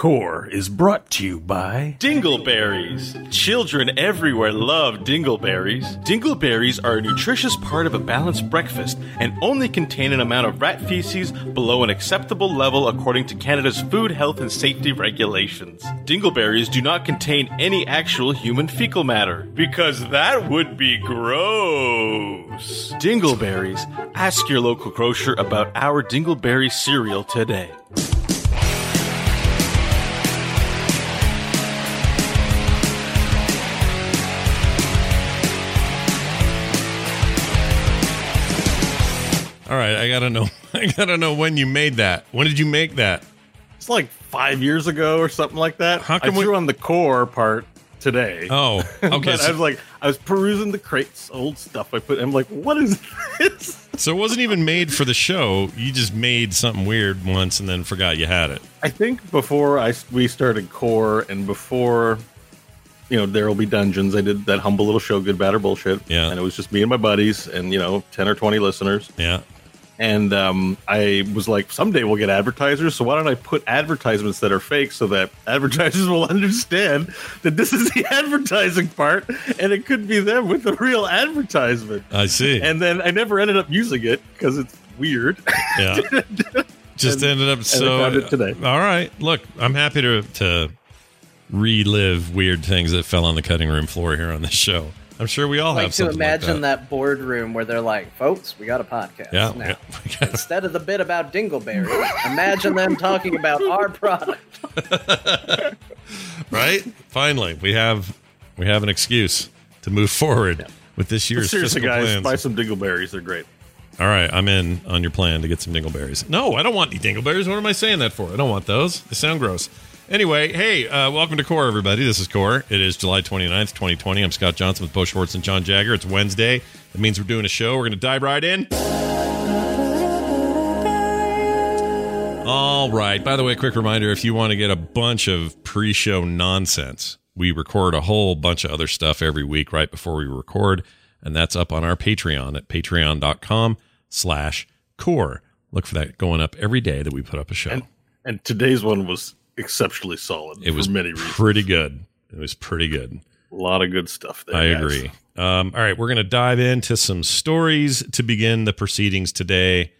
Core is brought to you by Dingleberries. Children everywhere love dingleberries. Dingleberries are a nutritious part of a balanced breakfast and only contain an amount of rat feces below an acceptable level according to Canada's food health and safety regulations. Dingleberries do not contain any actual human fecal matter because that would be gross. Dingleberries. Ask your local grocer about our Dingleberry cereal today. Right, I gotta know. I gotta know when you made that. When did you make that? It's like five years ago or something like that. How I come we- threw on the core part today. Oh, okay. but I was like, I was perusing the crates, old stuff I put. I'm like, what is this? so it wasn't even made for the show. You just made something weird once and then forgot you had it. I think before I we started core and before, you know, there will be dungeons. I did that humble little show, good, bad, or bullshit. Yeah. and it was just me and my buddies, and you know, ten or twenty listeners. Yeah. And um, I was like, someday we'll get advertisers. So why don't I put advertisements that are fake so that advertisers will understand that this is the advertising part, and it could be them with the real advertisement. I see. And then I never ended up using it because it's weird. yeah. Just And- ended up so. found it today. All right. Look, I'm happy to to relive weird things that fell on the cutting room floor here on this show. I'm sure we all like have to something imagine like that. boardroom where they're like, "Folks, we got a podcast Yeah, now." yeah, Instead of the bit about Dingleberry, imagine them talking about our product. right? Finally, we have we have an excuse to move forward with this year's Seriously, guys, plans. buy some dingleberries. They're great. All right, I'm in on your plan to get some dingleberries. No, I don't want any dingleberries. What am I saying that for? I don't want those. They sound gross. Anyway, hey, uh, welcome to Core, everybody. This is Core. It is July 29th, 2020. I'm Scott Johnson with Bo Schwartz and John Jagger. It's Wednesday. That means we're doing a show. We're going to dive right in. All right. By the way, quick reminder if you want to get a bunch of pre show nonsense, we record a whole bunch of other stuff every week right before we record. And that's up on our Patreon at patreon.com slash core. Look for that going up every day that we put up a show. And and today's one was exceptionally solid. it was for many reasons. pretty good. It was pretty good. a lot of good stuff there. I guys. agree. Um, all right, we're going to dive into some stories to begin the proceedings today.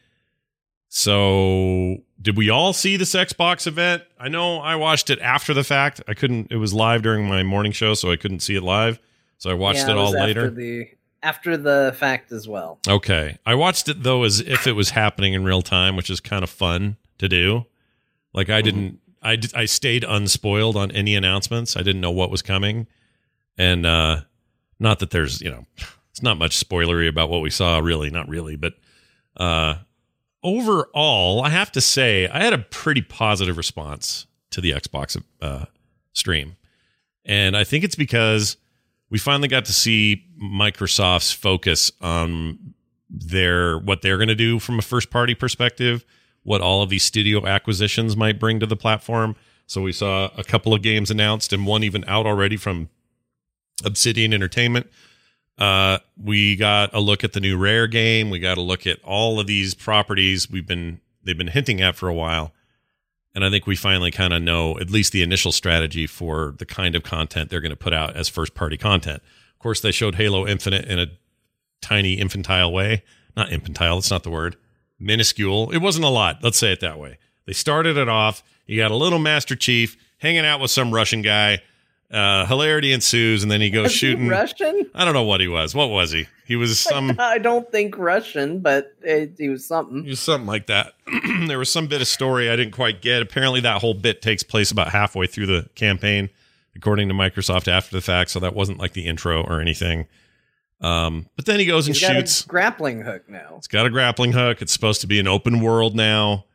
So, did we all see this Xbox event? I know I watched it after the fact. I couldn't. It was live during my morning show, so I couldn't see it live. So I watched Yeah, it all later. After the, after the fact as well. Okay. I watched it though as if it was happening in real time, which is kind of fun to do. Like I didn't I d- I stayed unspoiled on any announcements. I didn't know what was coming. And uh not that there's, you know, it's not much spoilery about what we saw really, not really, but uh overall, I have to say I had a pretty positive response to the Xbox uh stream. And I think it's because we finally got to see Microsoft's focus on their what they're going to do from a first party perspective, what all of these studio acquisitions might bring to the platform. So we saw a couple of games announced and one even out already from Obsidian Entertainment. Uh, we got a look at the new Rare game. We got a look at all of these properties we've been they've been hinting at for a while. And I think we finally kind of know at least the initial strategy for the kind of content they're going to put out as first party content. Of course, they showed Halo Infinite in a tiny infantile way. Not infantile, that's not the word. Minuscule. It wasn't a lot. Let's say it that way. They started it off. You got a little Master Chief hanging out with some Russian guy. Uh, hilarity ensues, and then he goes Was he shooting. Russian? I don't know what he was. What was he? He was some. I don't think Russian, but it, he was something. It was something like that. there was some bit of story I didn't quite get. Apparently, that whole bit takes place about halfway through the campaign, according to Microsoft after the fact. So that wasn't like the intro or anything. Um, but then he goes and He's got shoots. a grappling hook now. It's got a grappling hook. It's supposed to be an open world now.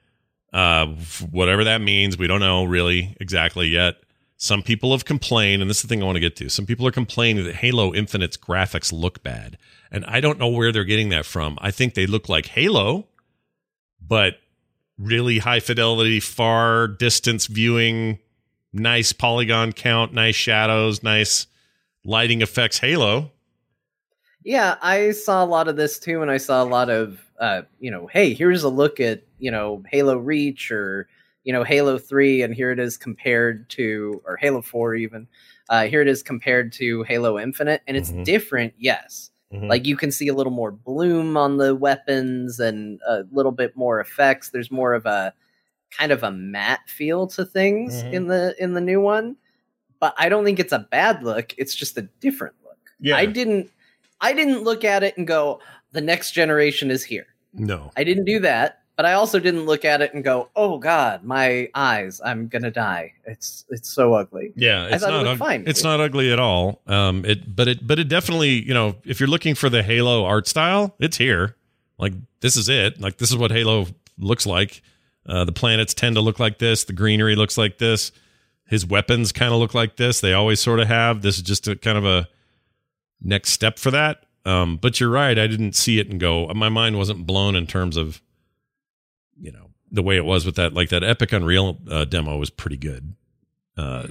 Uh, whatever that means, we don't know really exactly yet. Some people have complained, and this is the thing I want to get to. Some people are complaining that Halo Infinite's graphics look bad. And I don't know where they're getting that from. I think they look like Halo, but really high fidelity, far distance viewing, nice polygon count, nice shadows, nice lighting effects Halo. Yeah, I saw a lot of this too, and I saw a lot of, uh, you know, hey, here's a look at, you know, Halo Reach or, you know Halo Three, and here it is compared to or Halo Four even. Uh, here it is compared to Halo Infinite, and it's Mhm. different. Yes, Mhm. like you can see a little more bloom on the weapons and a little bit more effects. There's more of a kind of a matte feel to things Mhm. in the in the new one. But I don't think it's a bad look. It's just a different look. yeah, I didn't I didn't look at it and go, the next generation is here. no, I didn't do that, but I also didn't look at it and go, "Oh God, my eyes! I'm gonna die. It's it's so ugly." Yeah, it's thought it not. looked ug- fine. It's not ugly at all. Um, it but it but it definitely you know if you're looking for the Halo art style, it's here. Like this is it. Like this is what Halo looks like. Uh, the planets tend to look like this. The greenery looks like this. His weapons kind of look like this. They always sort of have. This is just a kind of a next step for that. Um, but you're right. I didn't see it and go. My mind wasn't blown in terms of, you know, the way it was with that. Like that Epic Unreal uh, demo was pretty good. Uh,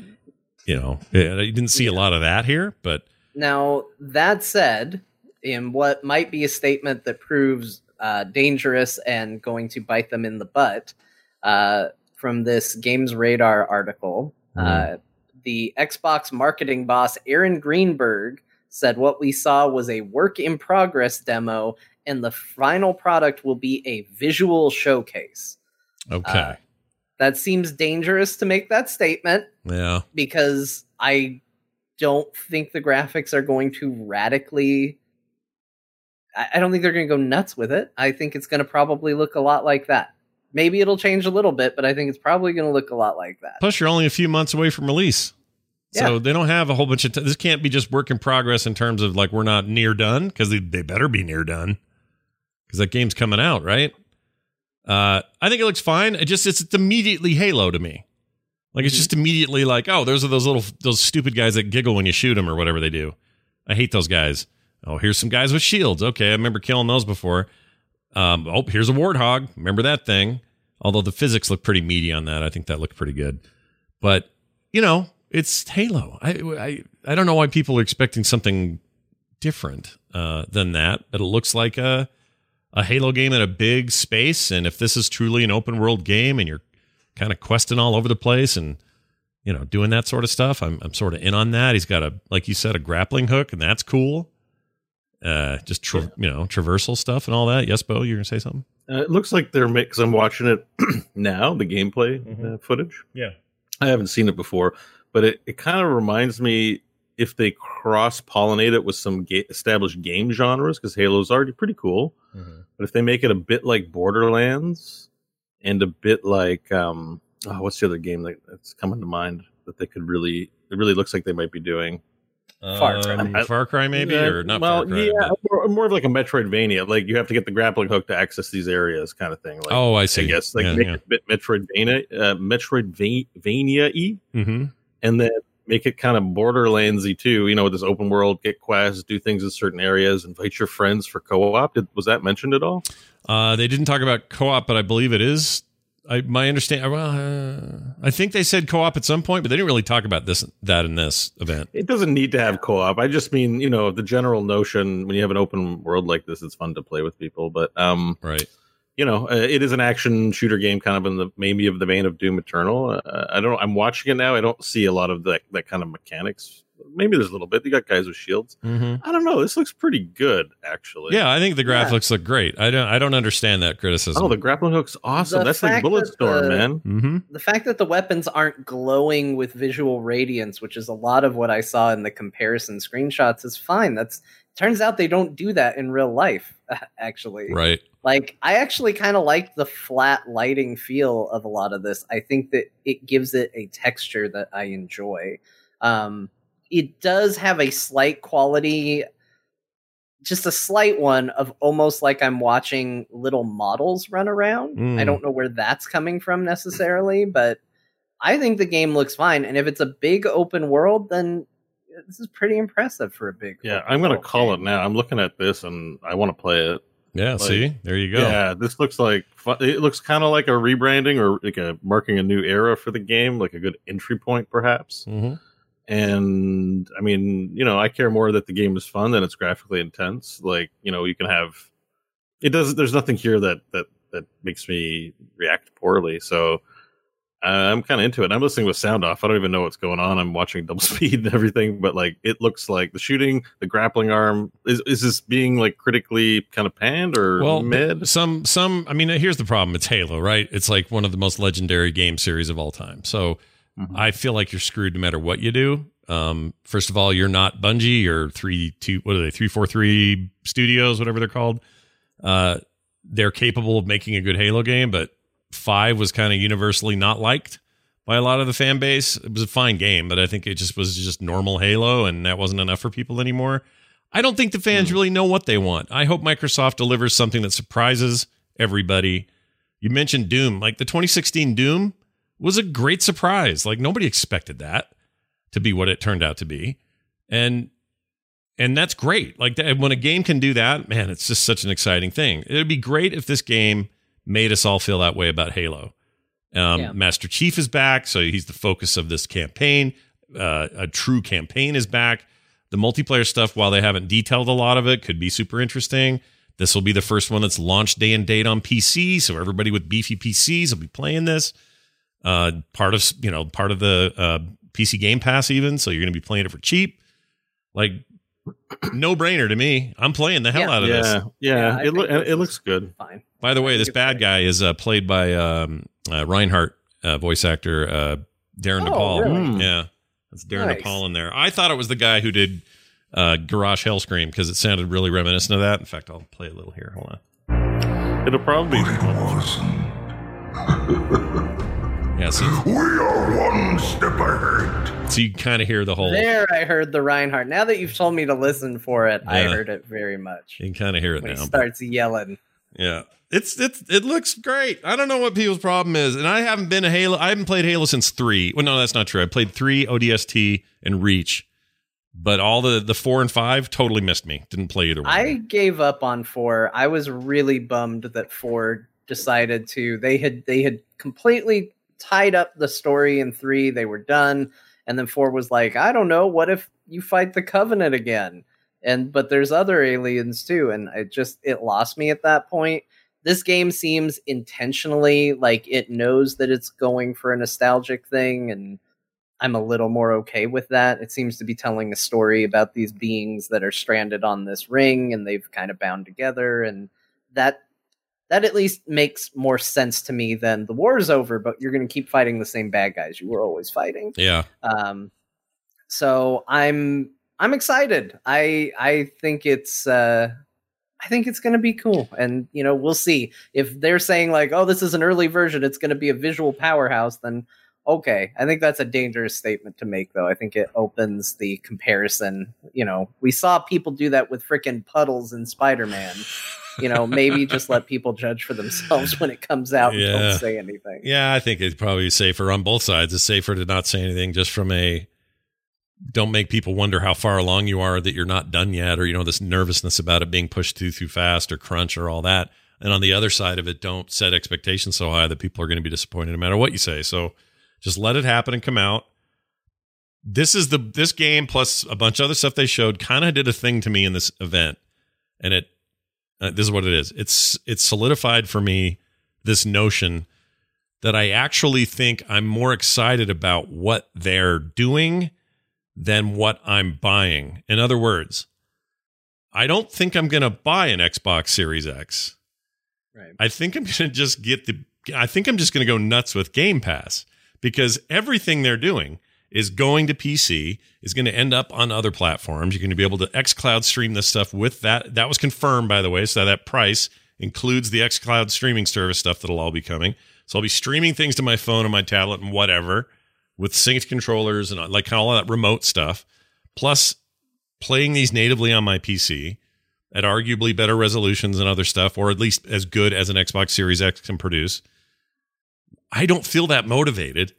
you know, yeah, you didn't see a lot of that here, but Now that said, in what might be a statement that proves uh, dangerous and going to bite them in the butt, uh, from this Games Radar article, uh, the Xbox marketing boss Aaron Greenberg said what we saw was a work in progress demo, and the final product will be a visual showcase. okay, Uh, That seems dangerous to make that statement yeah, because I don't think the graphics are going to radically. I I don't think they're going to go nuts with it. I think it's going to probably look a lot like that. Maybe it'll change a little bit, but I think it's probably going to look a lot like that. Plus, you're only a few months away from release. So Yeah. they don't have a whole bunch of. T- this can't be just work in progress in terms of like we're not near done because they, they better be near done because that game's coming out, right? Uh, I think it looks fine. It just it's immediately Halo to me. Like it's Mhm. just immediately like, oh, those are those little those stupid guys that giggle when you shoot them or whatever they do. I hate those guys. Oh, here's some guys with shields. Okay, I remember killing those before. Um, oh, here's a warthog. Remember that thing? Although the physics look pretty meaty on that, I think that looked pretty good. But you know, it's Halo. I I I don't know why people are expecting something different uh, than that. But it looks like a a Halo game in a big space, and if this is truly an open world game, and you're kind of questing all over the place and you know doing that sort of stuff, I'm I'm sort of in on that. He's got a like you said a grappling hook, and that's cool. Uh, just tra- you know traversal stuff and all that. Yes, Bo, you're gonna say something? Uh, it looks like they're because I'm watching it now, the gameplay Mhm. uh, footage. Yeah. I haven't seen it before, but it, it kind of reminds me if they cross pollinate it with some ga- established game genres, because Halo's already pretty cool. But if they make it a bit like Borderlands and a bit like um, oh, what's the other game that, that's coming to mind that they could really it really looks like they might be doing Far Cry. Um, Far Cry, maybe, Yeah, or not well, Far Cry. yeah, but- more, more of like a Metroidvania. Like you have to get the grappling hook to access these areas, kind of thing. Like, oh, I see. I guess like yeah, make yeah. it a bit Metroidvania, uh, Metroidvania y, Mhm. And then make it kind of Borderlandsy too. You know, with this open world, get quests, do things in certain areas, invite your friends for co-op. Did, was that mentioned at all? Uh, they didn't talk about co-op, but I believe it is. I my understand. Well, uh, I think they said co-op at some point, but they didn't really talk about this that in this event. It doesn't need to have co-op. I just mean, you know, the general notion when you have an open world like this, it's fun to play with people. But um, Right. You know, uh, it is an action shooter game, kind of in the maybe of the vein of Doom Eternal. Uh, I don't. I'm watching it now. I don't see a lot of that that kind of mechanics. Maybe there's a little bit. You got guys with shields. hmm I don't know. This looks pretty good, actually. Yeah, I think the Yeah. graphics look great. I don't. I don't understand that criticism. Oh, the grappling hook's awesome. The That's like fact that Bulletstorm, the- man. hmm the fact that the weapons aren't glowing with visual radiance, which is a lot of what I saw in the comparison screenshots, is fine. That's turns out they don't do that in real life. Actually, Right. like I actually kind of like the flat lighting feel of a lot of this. I think that it gives it a texture that I enjoy. Um, it does have a slight quality, just a slight one of almost like I'm watching little models run around. Mm. I don't know where that's coming from necessarily, but I think the game looks fine. And if it's a big open world, then this is pretty impressive for a big. Yeah, I'm gonna call game. it now. I'm looking at this and I want to play it. Yeah. Like- see, there you go. Yeah, this looks like fun. it looks kind of like a rebranding or like a marking a new era for the game, like a good entry point, perhaps. hmm And I mean, you know, I care more that the game is fun than it's graphically intense. Like, you know, you can have it does. There's nothing here that that that makes me react poorly. So I'm kind of into it. I'm listening with sound off. I don't even know what's going on. I'm watching double speed and everything, but like it looks like the shooting, the grappling arm is is this being like critically kind of panned or well, mid? Some some. I mean, here's the problem. It's Halo, right? It's like one of the most legendary game series of all time. So Mhm. I feel like you're screwed no matter what you do. Um, first of all, you're not Bungie. You're three two. What are they? Three four three studios, whatever they're called. Uh, they're capable of making a good Halo game, but five was kind of universally not liked by a lot of the fan base. It was a fine game, but I think it just was just normal Halo, and that wasn't enough for people anymore. I don't think the fans hmm. really know what they want. I hope Microsoft delivers something that surprises everybody. You mentioned Doom, like the 2016 Doom was a great surprise. Like nobody expected that to be what it turned out to be, and and that's great. Like when a game can do that, man, it's just such an exciting thing. It'd be great if this game made us all feel that way about Halo. Um, Yeah. Master Chief is back, so he's the focus of this campaign. Uh, a true campaign is back. The multiplayer stuff, while they haven't detailed a lot of it, could be super interesting. This will be the first one that's launched day and date on PC, so everybody with beefy PCs will be playing this. Uh, part of you know part of the uh, PC Game Pass, even so you're going to be playing it for cheap. Like no brainer to me. I'm playing the hell Yeah. out of yeah, this. yeah, Yeah, it, lo- think this it is- looks good. Fine. By the way, this bad guy is uh, played by um, uh, Reinhardt uh, voice actor uh, Darin Oh, De Paul. really? Hmm. Yeah, that's Darin Nice. De Paul in there. I thought it was the guy who did uh, Garrosh Hellscream because it sounded really reminiscent of that. In fact, I'll play a little here. Hold on. It'll probably be. Yeah, so, We are one step ahead. so you kind of hear the whole. There, I heard the Reinhardt. Now that you've told me to listen for it, I heard it very much. You can kind of hear it When now. he starts yelling. Yeah. It's it's it looks great. I don't know what people's problem is, and I haven't been a Halo. I haven't played Halo since three. Well, no, that's not true. I played three, ODST, and Reach, but all the the four and five totally missed me. Didn't play either one. I gave up on four. I was really bummed that four decided to. They had they had completely tied up the story in three. They were done, and then four was like, I don't know. What if you fight the Covenant again? And but there's other aliens too, and it just it lost me at that point. This game seems intentionally like it knows that it's going for a nostalgic thing, and I'm a little more okay with that. It seems to be telling a story about these beings that are stranded on this ring and they've kind of bound together and that that at least makes more sense to me than the war is over, but you're going to keep fighting the same bad guys you were always fighting. yeah. Um, so I'm I'm excited. I I think it's uh, I think it's going to be cool, and you know we'll see if they're saying like, oh, this is an early version, it's going to be a visual powerhouse. Then okay, I think that's a dangerous statement to make, though. I think it opens the comparison. You know, we saw people do that with freaking puddles in Spider Man. You know, maybe just let people judge for themselves when it comes out and Yeah. don't say anything. Yeah, I think it's probably safer on both sides. It's safer to not say anything just from a don't make people wonder how far along you are that you're not done yet or you know this nervousness about it being pushed through too fast or crunch or all that. And on the other side of it, don't set expectations so high that people are going to be disappointed no matter what you say. So just let it happen and come out. This is the this game plus a bunch of other stuff they showed kind of did a thing to me in this event. And it uh, this is what it is. It's it's solidified for me this notion that I actually think I'm more excited about what they're doing than what I'm buying. In other words, I don't think I'm going to buy an Xbox Series X. Right. I think I'm going to just get the I think I'm just going to go nuts with Game Pass because everything they're doing is going to PC, is going to end up on other platforms. You're going to be able to xCloud stream this stuff with that. That was confirmed, by the way. So that price includes the xCloud streaming service stuff that'll all be coming. So I'll be streaming things to my phone and my tablet and whatever with synced controllers and like all that remote stuff, plus playing these natively on my PC at arguably better resolutions and other stuff, or at least as good as an Xbox Series X can produce. I don't feel that motivated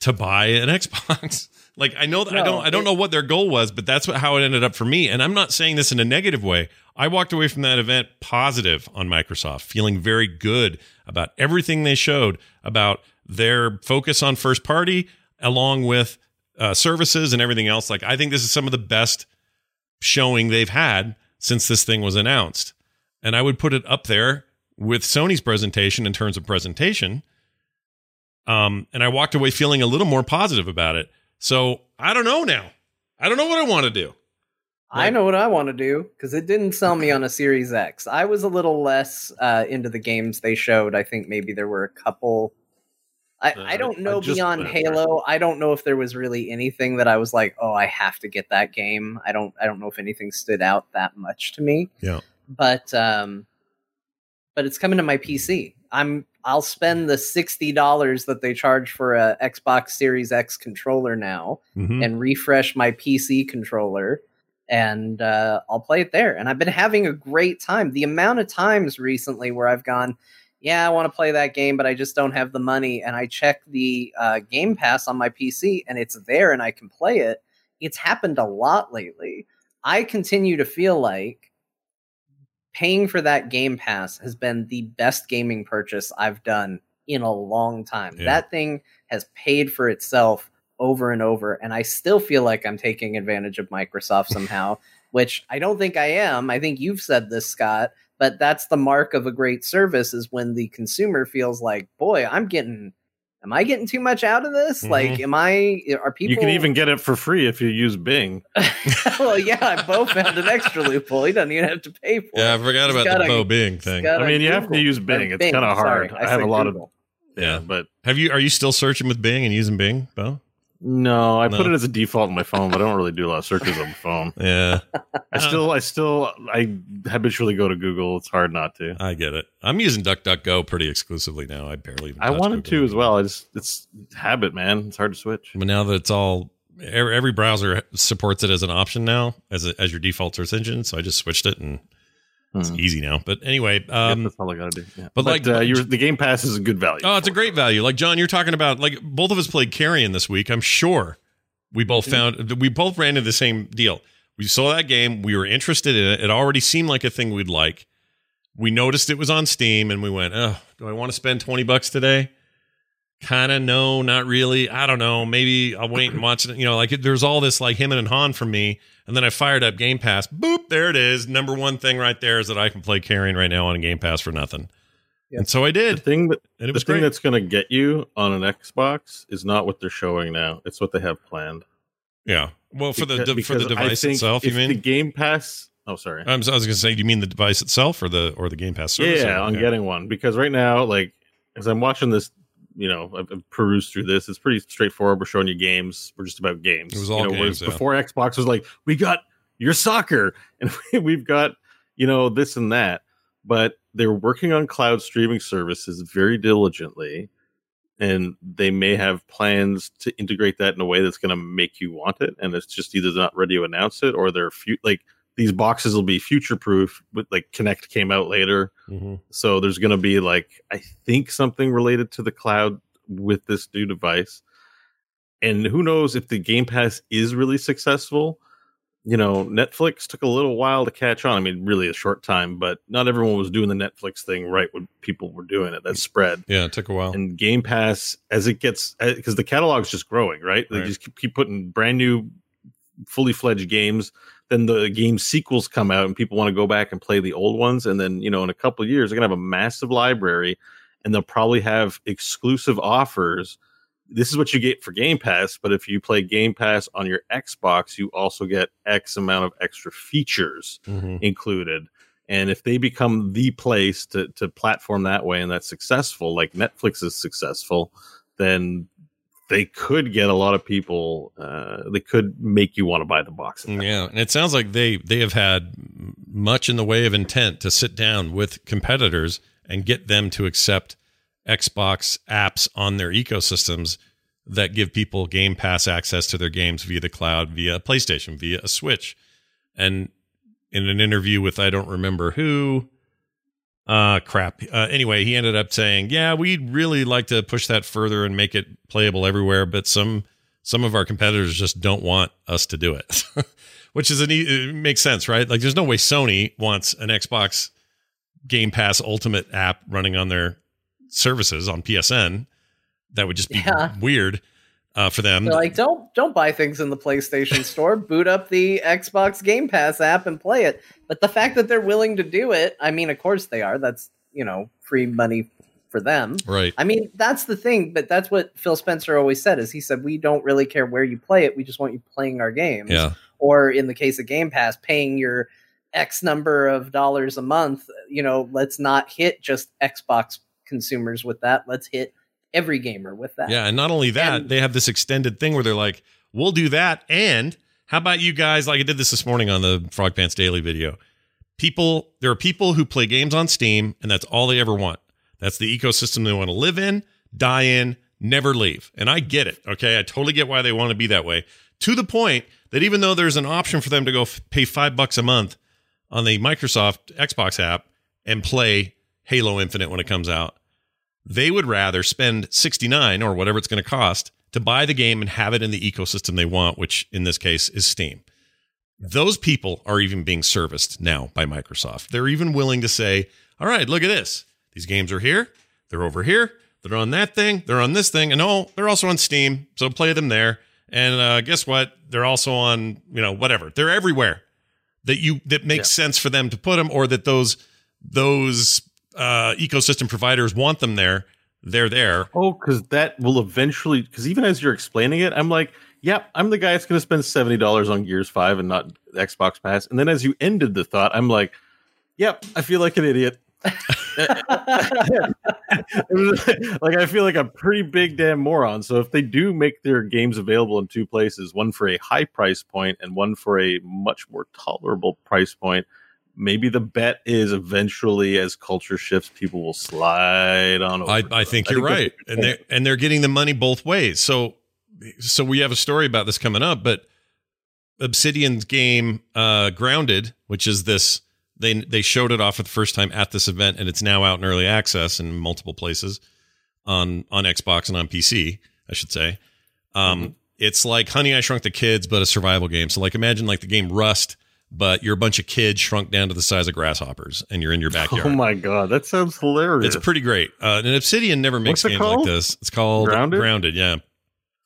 to buy an Xbox. like I know that I don't I don't it- know what their goal was, but that's what, how it ended up for me. And I'm not saying this in a negative way. I walked away from that event positive on Microsoft, feeling very good about everything they showed about their focus on first party, along with uh, services and everything else. Like I think this is some of the best showing they've had since this thing was announced. And I would put it up there with Sony's presentation in terms of presentation. Um, and I walked away feeling a little more positive about it. So I don't know now. I don't know what I want to do. I know what I want to do because it didn't sell me on a Series X. I was a little less uh, into the games they showed. I think maybe there were a couple. I, Uh, I don't I know just beyond there. Halo. I don't know if there was really anything that I was like, oh, I have to get that game. I don't. I don't know if anything stood out that much to me. Yeah. But um, but it's coming to my PC. I'm. I'll spend the sixty dollars that they charge for a Xbox Series X controller now Mhm. and refresh my PC controller and uh, I'll play it there. And I've been having a great time. The amount of times recently where I've gone, yeah, I want to play that game, but I just don't have the money. And I check the uh, Game Pass on my PC and it's there and I can play it. It's happened a lot lately. I continue to feel like paying for that Game Pass has been the best gaming purchase I've done in a long time. Yeah. That thing has paid for itself over and over and I still feel like I'm taking advantage of Microsoft somehow, which I don't think I am. I think you've said this, Scott, but that's the mark of a great service is when the consumer feels like, "Boy, I'm getting am I getting too much out of this? Mhm. Like am I are people You can even get it for free if you use Bing. well, yeah, I Bo found an extra loophole. He doesn't even have to pay for Yeah, I forgot He's about got the Bo Bing thing. I mean, you have to Google- use or Bing. It's kinda hard. Sorry, I have a lot of- Google. Yeah. Yeah, but Have you? Are you still searching with Bing and using Bing, Bo? No, I put it as a default on my phone, but I don't really do a lot of searches on the phone. Yeah, I um, still, I still, I habitually go to Google. It's hard not to. I get it. I'm using DuckDuckGo pretty exclusively now. I barely. Even I wanted Google to as well. I just, it's habit, man. It's hard to switch. But now that it's all every, every browser supports it as an option now as a, as your default search engine, so I just switched it and it's Hmm. easy now. But anyway, um, that's all I gotta do. Yeah. but But, like- uh, you're, the Game Pass is a good value. oh, it's a great value. Like John, you're talking about like both of us played Carrion this week. I'm sure we both found we both ran into the same deal. We saw that game, we were interested in it. It already seemed like a thing we'd like. We noticed it was on Steam, and we went, "Oh, do I want to spend twenty bucks today?" Kind of, no, not really. I don't know. Maybe I'll wait and watch it. You know, like there's all this like him and Han for me, and then I fired up Game Pass. Boop, there it is. Number one thing right there is that I can play Carrion right now on Game Pass for nothing. Yeah. And so I did. The thing that the was thing great. that's going to get you on an Xbox is not what they're showing now. It's what they have planned. Yeah. Well, for the Beca- for the device itself, you mean? the Game Pass? Oh, sorry. I'm, I was going to say, do you mean the device itself or the or the Game Pass service? yeah, or- on getting one because right now, like as I'm watching this, you know, I've, I've perused through this. It's pretty straightforward. We're showing you games. We're just about games. It was all you know, games, yeah. Before Xbox was like, we got your soccer, and we've got you know this and that. But they're working on cloud streaming services very diligently, and they may have plans to integrate that in a way that's going to make you want it. And it's just either they're not ready to announce it, or they're fu- like these boxes will be future proof. But like Kinect came out later. Mhm. So there's going to be like I think something related to the cloud with this new device. And who knows if the Game Pass is really successful? You know, Netflix took a little while to catch on. I mean, really a short time, but not everyone was doing the Netflix thing right when people were doing it. That spread. Yeah, it took a while. And Game Pass, as it gets, because the catalog's just growing, right? They Right. just keep, keep putting brand new, fully fledged games. Then the game sequels come out, and people want to go back and play the old ones. And then, you know, in a couple of years, they're gonna have a massive library, and they'll probably have exclusive offers. This is what you get for Game Pass, but if you play Game Pass on your Xbox, you also get X amount of extra features Mhm. included. And if they become the place to to platform that way and that's successful, like Netflix is successful, then they could get a lot of people. Uh, they could make you want to buy the box. Yeah, and it sounds like they they have had much in the way of intent to sit down with competitors and get them to accept Xbox apps on their ecosystems that give people Game Pass access to their games via the cloud, via PlayStation, via a Switch. And in an interview with I don't remember who, uh crap. Uh, anyway, he ended up saying, "Yeah, we'd really like to push that further and make it playable everywhere, but some some of our competitors just don't want us to do it." Which is an it makes sense, right? Like there's no way Sony wants an Xbox Game Pass Ultimate app running on their services on PSN. That would just be Yeah. weird uh, for them. They're like, don't don't buy things in the PlayStation Store. Boot up the Xbox Game Pass app and play it. But the fact that they're willing to do it, I mean, of course they are. That's you know free money for them. Right. I mean, that's the thing, but that's what Phil Spencer always said is he said we don't really care where you play it, we just want you playing our games. Yeah. Or in the case of Game Pass, paying your X number of dollars a month, you know, let's not hit just Xbox consumers with that. Let's hit every gamer with that. Yeah, and not only that, And- they have this extended thing where they're like, "We'll do that," and how about you guys? Like I did this this morning on the Frog Pants Daily video. People, there are people who play games on Steam, and that's all they ever want. That's the ecosystem they want to live in, die in, never leave. And I get it. Okay, I totally get why they want to be that way. To the point that even though there's an option for them to go f- pay five bucks a month on the Microsoft Xbox app and play Halo Infinite when it comes out, they would rather spend 69 or whatever it's going to cost to buy the game and have it in the ecosystem they want, which in this case is Steam. Those people are even being serviced now by Microsoft. They're even willing to say, all right, look at this. These games are here. They're over here. They're on that thing. They're on this thing. And oh, they're also on Steam. So play them there. And uh, guess what? They're also on, you know, whatever. They're everywhere that you that makes sense for them to put them or that those those uh, ecosystem providers want them there. They're there. Oh, because that will eventually. Because even as you're explaining it, I'm like, yep, I'm the guy that's going to spend seventy dollars on Gears Five and not Xbox Pass. And then as you ended the thought, I'm like, yep, I feel like an idiot. Like I feel like a pretty big damn moron. So if they do make their games available in two places, one for a high price point and one for a much more tolerable price point, maybe the bet is eventually as culture shifts, people will slide on over. I, I think you're that's right, and they and they're getting the money both ways. So, so we have a story about this coming up, but Obsidian's game uh, Grounded, which is this, they they showed it off for the first time at this event, and it's now out in early access in multiple places on on Xbox and on PC, I should say. Um, It's like Honey I Shrunk the Kids, but a survival game. So, like, imagine like the game Rust, but you're a bunch of kids shrunk down to the size of grasshoppers, and you're in your backyard. Oh my god, that sounds hilarious. It's pretty great. Uh, and Obsidian never makes games like this. It's called Grounded? Grounded. yeah.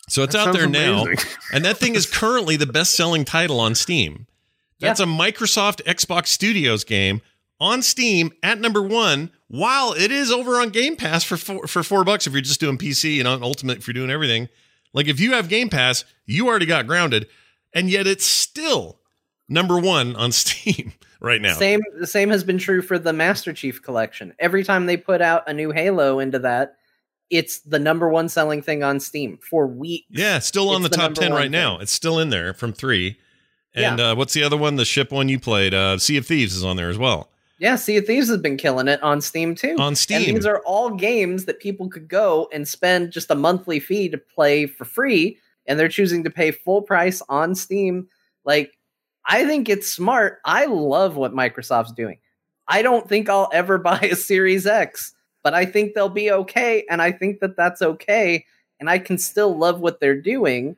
So it's That out there now, and that thing is currently the best-selling title on Steam. That's a Microsoft Xbox Studios game on Steam at number one, while it is over on Game Pass for four, for four bucks if you're just doing PC and on Ultimate if you're doing everything. Like if you have Game Pass, you already got Grounded, and yet it's still number one on Steam right now. Same the same has been true for the Master Chief collection. Every time they put out a new Halo into that, it's the number one selling thing on Steam for weeks. Yeah, still on the the top 10 one right now. It's still in there from three. And Yeah. uh, what's the other one? The ship one you played? Uh, sea of Thieves is on there as well. Yeah, Sea of Thieves has been killing it on Steam too. On And Steam. these are all games that people could go and spend just a monthly fee to play for free, and they're choosing to pay full price on Steam. Like, I think it's smart. I love what Microsoft's doing. I don't think I'll ever buy a Series X, but I think they'll be okay, and I think that that's okay, and I can still love what they're doing.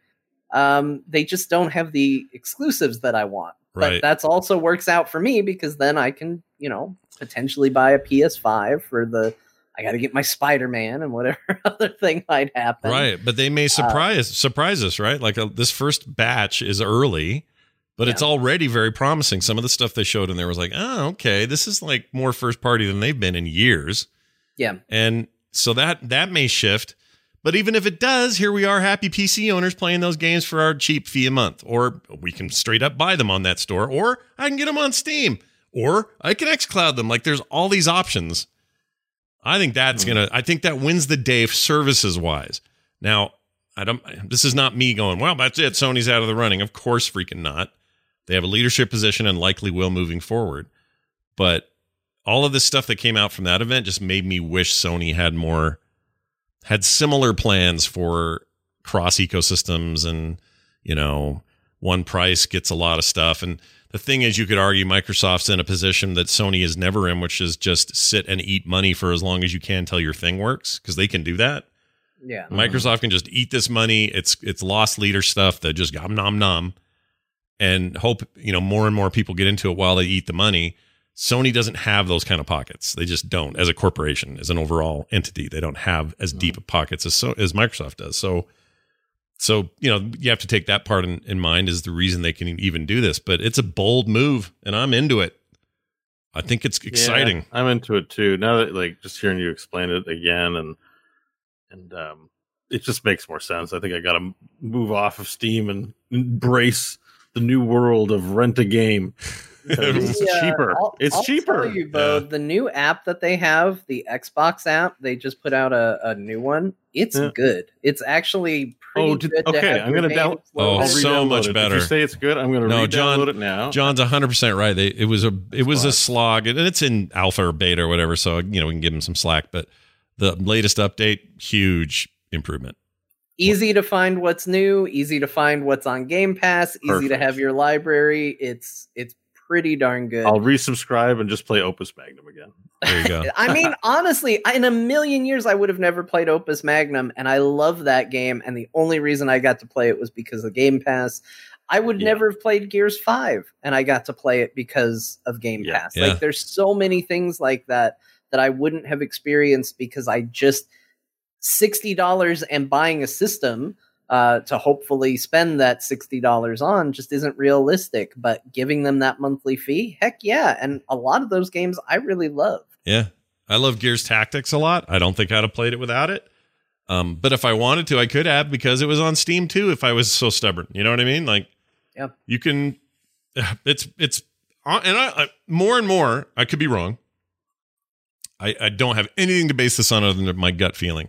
Um, they just don't have the exclusives that I want. But Right. that's also works out for me because then I can, you know, potentially buy a PS5 for the. I got to get my Spider Man and whatever other thing might happen. right. But they Uh, may surprise surprise us, right? Like uh, this first batch is early, but it's already very promising. Some of the stuff they showed in there was like, oh, okay, this is like more first party than they've been in years. Yeah. And so that that may shift. But even if it does, here we are, happy PC owners playing those games for our cheap fee a month. Or we can straight up buy them on that store, or I can get them on Steam, or I can xCloud them. Like there's all these options. I think that's hmm. gonna. I think that wins the day services wise. Now, I don't. This is not me going. Well, that's it. Sony's out of the running. Of course, freaking not. They have a leadership position and likely will moving forward. But all of this stuff that came out from that event just made me wish Sony had more had similar plans for cross ecosystems and you know one price gets a lot of stuff and the thing is you could argue Microsoft's in a position that Sony is never in which is just sit and eat money for as long as you can till your thing works because they can do that Yeah. Mm-hmm. Microsoft can just eat this money. It's it's lost leader stuff that just nom nom nom, and hope you know more and more people get into it while they eat the money. Sony doesn't have those kind of pockets. They just don't as a corporation, as an overall entity. They don't have as deep of pockets as so as Microsoft does. So, so you know you have to take that part in, in mind is the reason they can even do this. But it's a bold move, and I'm into it. I think it's exciting. Yeah, I'm into it too. Now that like just hearing you explain it again and and um it just makes more sense. I think I got to move off of Steam and embrace the new world of rent a game. it's The, uh, cheaper. I'll- it's I'll cheaper. Tell you, Bo, Yeah. the new app that they have, the Xbox app, they just put out a, a new one. It's Yeah. good. It's actually pretty Oh, did- good. to okay, have I'm gonna games down- Oh, loaded. I'll so much it. better. If you say it's good, I'm going to No, re-download John- it now. John's 100% right. They, it was a it was a Slog. slog and it's in alpha or beta or whatever, so you know, we can give him some slack, but the latest update huge improvement. Easy to find what's new, easy to find what's on Game Pass, easy to have your library. It's it's pretty darn good. I'll resubscribe and just play Opus Magnum again. There you go. I mean, honestly, in a million years, I would have never played Opus Magnum, and I love that game. And the only reason I got to play it was because of Game Pass. I would Yeah. never have played Gears Five, and I got to play it because of Game Yeah. Pass. Yeah. Like, there's so many things like that that I wouldn't have experienced because I just sixty dollars and buying a system uh, to hopefully spend that sixty dollars on just isn't realistic. But giving them that monthly fee, heck yeah! And a lot of those games I really love. Yeah. I love Gears Tactics a lot. I don't think I'd have played it without it. Um, but if I wanted to, I could have because it was on Steam too. If I was so stubborn, you know what I mean? Like, Yeah. you can. It's it's uh, and I, I more and more. I could be wrong. I I don't have anything to base this on other than my gut feeling.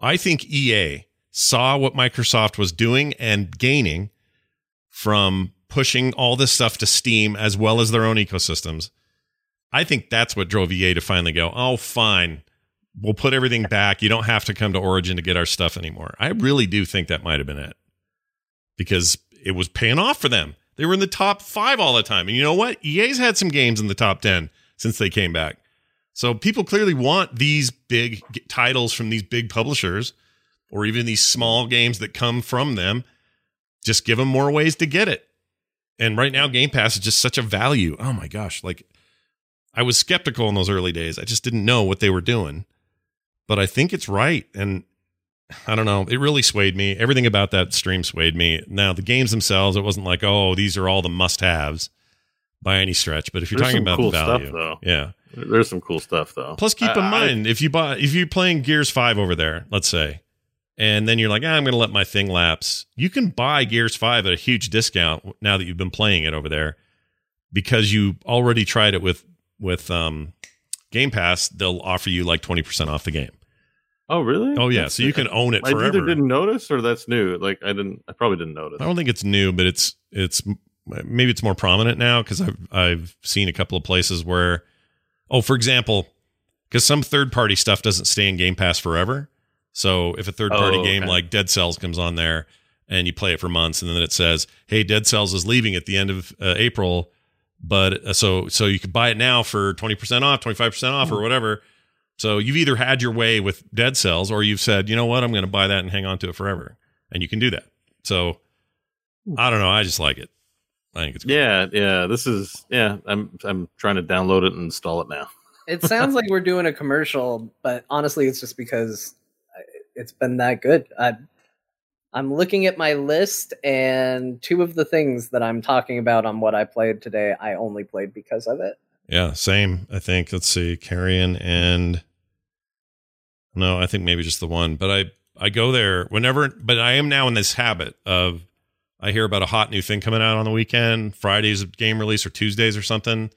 I think EA saw what Microsoft was doing and gaining from pushing all this stuff to Steam as well as their own ecosystems. I think that's what drove EA to finally go, oh, fine. We'll put everything back. You don't have to come to Origin to get our stuff anymore. I really do think that might have been it because it was paying off for them. They were in the top five all the time. And you know what? EA's had some games in the top 10 since they came back. So people clearly want these big titles from these big publishers or even these small games that come from them. Just give them more ways to get it. And right now, Game Pass is just such a value. Oh my gosh. Like, I was skeptical in those early days. I just didn't know what they were doing. But I think it's right. And I don't know. It really swayed me. Everything about that stream swayed me. Now, the games themselves, it wasn't like, oh, these are all the must haves by any stretch. But if you're There's talking about cool the stuff, value, though. yeah. There's some cool stuff though. Plus, keep in I- I- mind if you buy if you're playing Gears Five over there, let's say, and then you're like, ah, I'm going to let my thing lapse. You can buy Gears Five at a huge discount now that you've been playing it over there because you already tried it with with um, Game Pass. They'll offer you like twenty percent off the game. oh really? Oh yeah, That's- so you can own it I either didn't notice or that's new. Like I didn't. I probably didn't notice. I don't think it's new, but it's it's maybe it's more prominent now because I've I've seen a couple of places where, oh, for example, because some third party stuff doesn't stay in Game Pass forever. So if a third party Oh, game like Dead Cells comes on there and you play it for months, and then it says, "Hey, Dead Cells is leaving at the end of uh, April," but uh, so so you could buy it now for twenty percent off, twenty five percent off, or whatever. So you've either had your way with Dead Cells, or you've said, you know what, I'm going to buy that and hang on to it forever, and you can do that. So I don't know. I just like it. I think it's cool. Yeah, yeah. This is yeah. I'm I'm trying to download it and install it now. It sounds like we're doing a commercial, but honestly, it's just because it's been that good. I, I'm looking at my list, and two of the things that I'm talking about on what I played today, I only played because of it. Yeah, same. I think. Let's see, Carrion and no, I think maybe just the one. But I I go there whenever. But I am now in this habit of I hear about a hot new thing coming out on the weekend, Fridays game release or Tuesdays or something.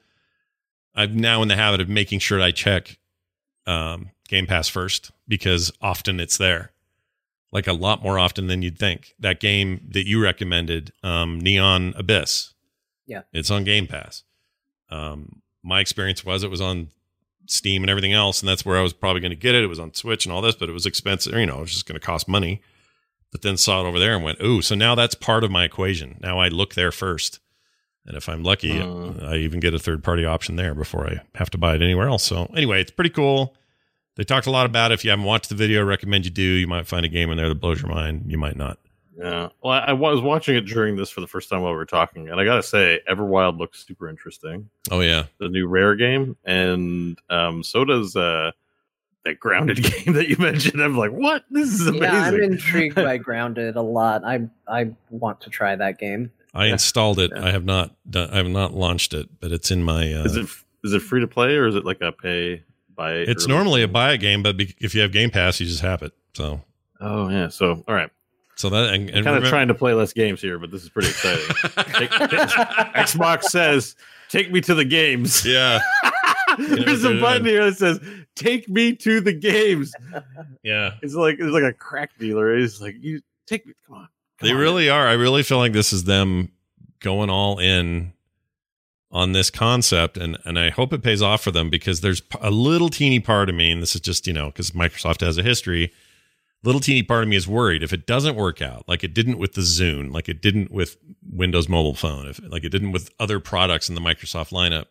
I'm now in the habit of making sure I check um, Game Pass first because often it's there, like a lot more often than you'd think. That game that you recommended, um, Neon Abyss, Yeah. it's on Game Pass. Um, my experience was it was on Steam and everything else, and that's where I was probably going to get it. It was on Switch and all this, but it was expensive. You know, it was just going to cost money. But then saw it over there and went, "Ooh!" So now that's part of my equation. Now I look there first, and if I'm lucky, Mm. I even get a third party option there before I have to buy it anywhere else. So anyway, it's pretty cool. They talked a lot about it. If you haven't watched the video, I recommend you do. You might find a game in there that blows your mind. You might not. Yeah. Well, I, I was watching it during this for the first time while we were talking, and I gotta say, Everwild looks super interesting. Oh yeah, The new Rare game, and um, so does uh, that Grounded game that you mentioned. I'm like, what? This is amazing. Yeah, I'm intrigued by Grounded a lot. I I want to try that game. I installed it. Yeah. I have not done. I have not launched it, but it's in my. Uh, is it is it free to play or is it like a pay by? It's early? normally a buy a game, but be, if you have Game Pass, you just have it. So, Oh yeah. So all right. so that and, and kind of trying to play less games here, but this is pretty exciting. Take- Xbox says, "Take me to the games." yeah, There's a button here that says, "Take me to the games." yeah. It's like it's like a crack dealer. It's like you take me. Come on. Come They on. really are. I really feel like this is them going all in on this concept, and and I hope it pays off for them because there's a little teeny part of me, and this is just you know because Microsoft has a history. Little teeny part of me is worried if it doesn't work out, like it didn't with the Zune, like it didn't with Windows Mobile Phone, if like it didn't with other products in the Microsoft lineup.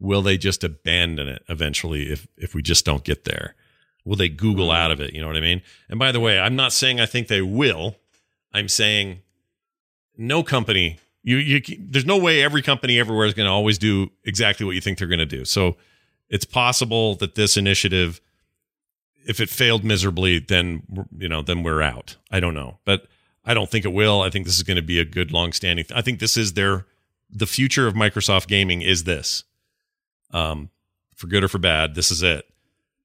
Will they just abandon it eventually if if we just don't get there? Will they Google mm-hmm. out of it? You know what I mean? And by the way, I'm not saying I think they will. I'm saying no company you you there's no way every company everywhere is going to always do exactly what you think they're going to do. So it's possible that this initiative if it failed miserably then you know then we're out. I don't know. But I don't think it will. I think this is going to be a good long-standing th- I think this is their the future of Microsoft gaming is this. Um for good or for bad, this is it.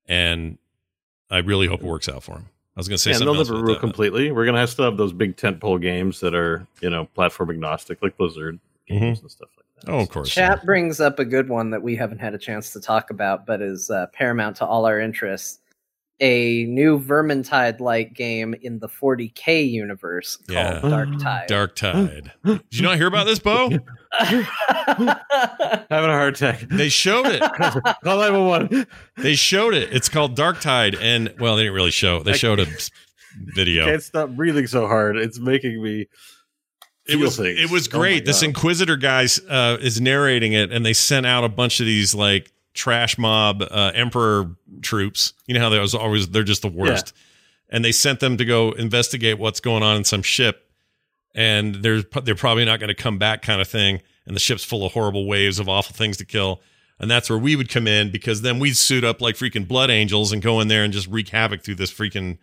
And I really hope it works out for him. I was going to say Yeah, and something they'll else never about rule completely. We're gonna have still have those big tentpole games that are you know platform agnostic, like Blizzard games and stuff like that. Oh, of course. Chat brings up a good one that we haven't had a chance to talk about, but is uh, paramount to all our interests. A new Vermintide like game in the 40k universe called Yeah. Dark Tide. Dark Tide. Did you not hear about this, Bo? Having a heart attack. They showed it. Call 911. They showed it. It's called Dark Tide, and well, they didn't really show. They showed a video. Can't stop breathing so hard. It's making me. It was things. it was Oh great. this Inquisitor guy uh, is narrating it, and they sent out a bunch of these like trash mob uh, Emperor troops. You know how they was always they're just the worst, and they sent them to go investigate what's going on in some ship, and there's they're probably not going to come back, kind of thing. And the ship's full of horrible waves of awful things to kill. And that's where we would come in because then we'd suit up like freaking blood angels and go in there and just wreak havoc through this freaking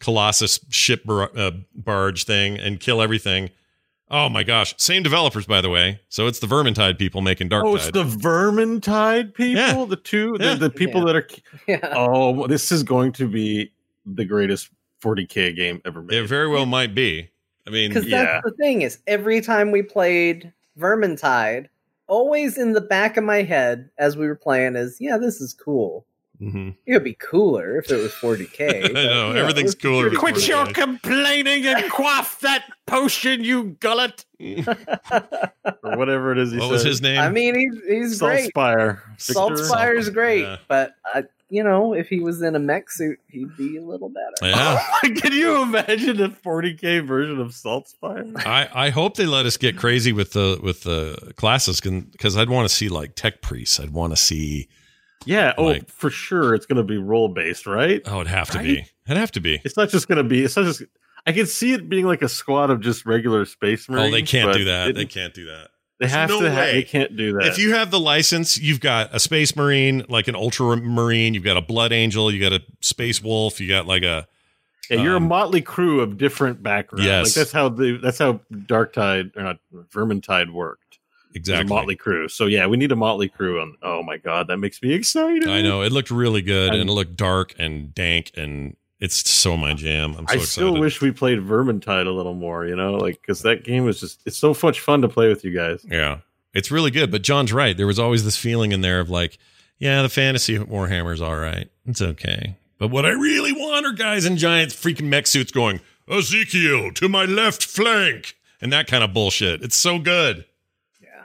Colossus ship bar- uh, barge thing and kill everything. Oh my gosh. Same developers, by the way. So it's the Vermintide people making Dark Oh, it's the Vermintide people. Yeah. The two, Yeah. the, the people Yeah. that are. yeah. Oh, this is going to be the greatest 40k game ever made. it very well might be. I mean, Because Yeah. that's the thing is every time we played Vermintide, always in the back of my head as we were playing is, yeah, this is cool. Mhm. It would be cooler if it was 40k. I know, yeah, everything's cooler Quit 40K. your complaining and quaff that potion, you gullet, or whatever it is. He what was said. cool. his name? I mean, he's he's great. Saltzpyre. Salt Victor? Spire's great, Yeah. but I, you know, if he was in a mech suit, he'd be a little better. yeah. Can you imagine a 40k version of Saltzpyre? I, I hope they let us get crazy with the with the classes because I'd want to see like tech priests. I'd want to see. Yeah. Oh, Like- for sure. It's going to be role based, right? Oh, it'd have to Right? be. It'd have to be. It's not just going to be. It's not just. I can see it being like a squad of just regular space marines. Oh, they can't do that. it- they can't do that. They have no to. Ha- they can't do that. If you have the license, you've got a space marine, like an ultramarine. You've got a blood angel. You got a space wolf. You got like a yeah, you're um, a motley crew of different backgrounds. Yes. like that's how the that's how Darktide or not Vermintide worked. Exactly. motley crew. So yeah, we need a motley crew. On oh my god, that makes me excited. I know it looked really good, and I'm- it looked dark and dank, and it's so my jam. I'm so I excited. still wish we played Vermintide a little more. You know, like because that game was just it's so much fun to play with you guys. Yeah, it's really good. But John's right. There was always this feeling in there of like, yeah, the fantasy Warhammer's all right. It's okay. But what I really want are guys in giant freaking mech suits going, Ezekiel to my left flank, and that kind of bullshit. It's so good.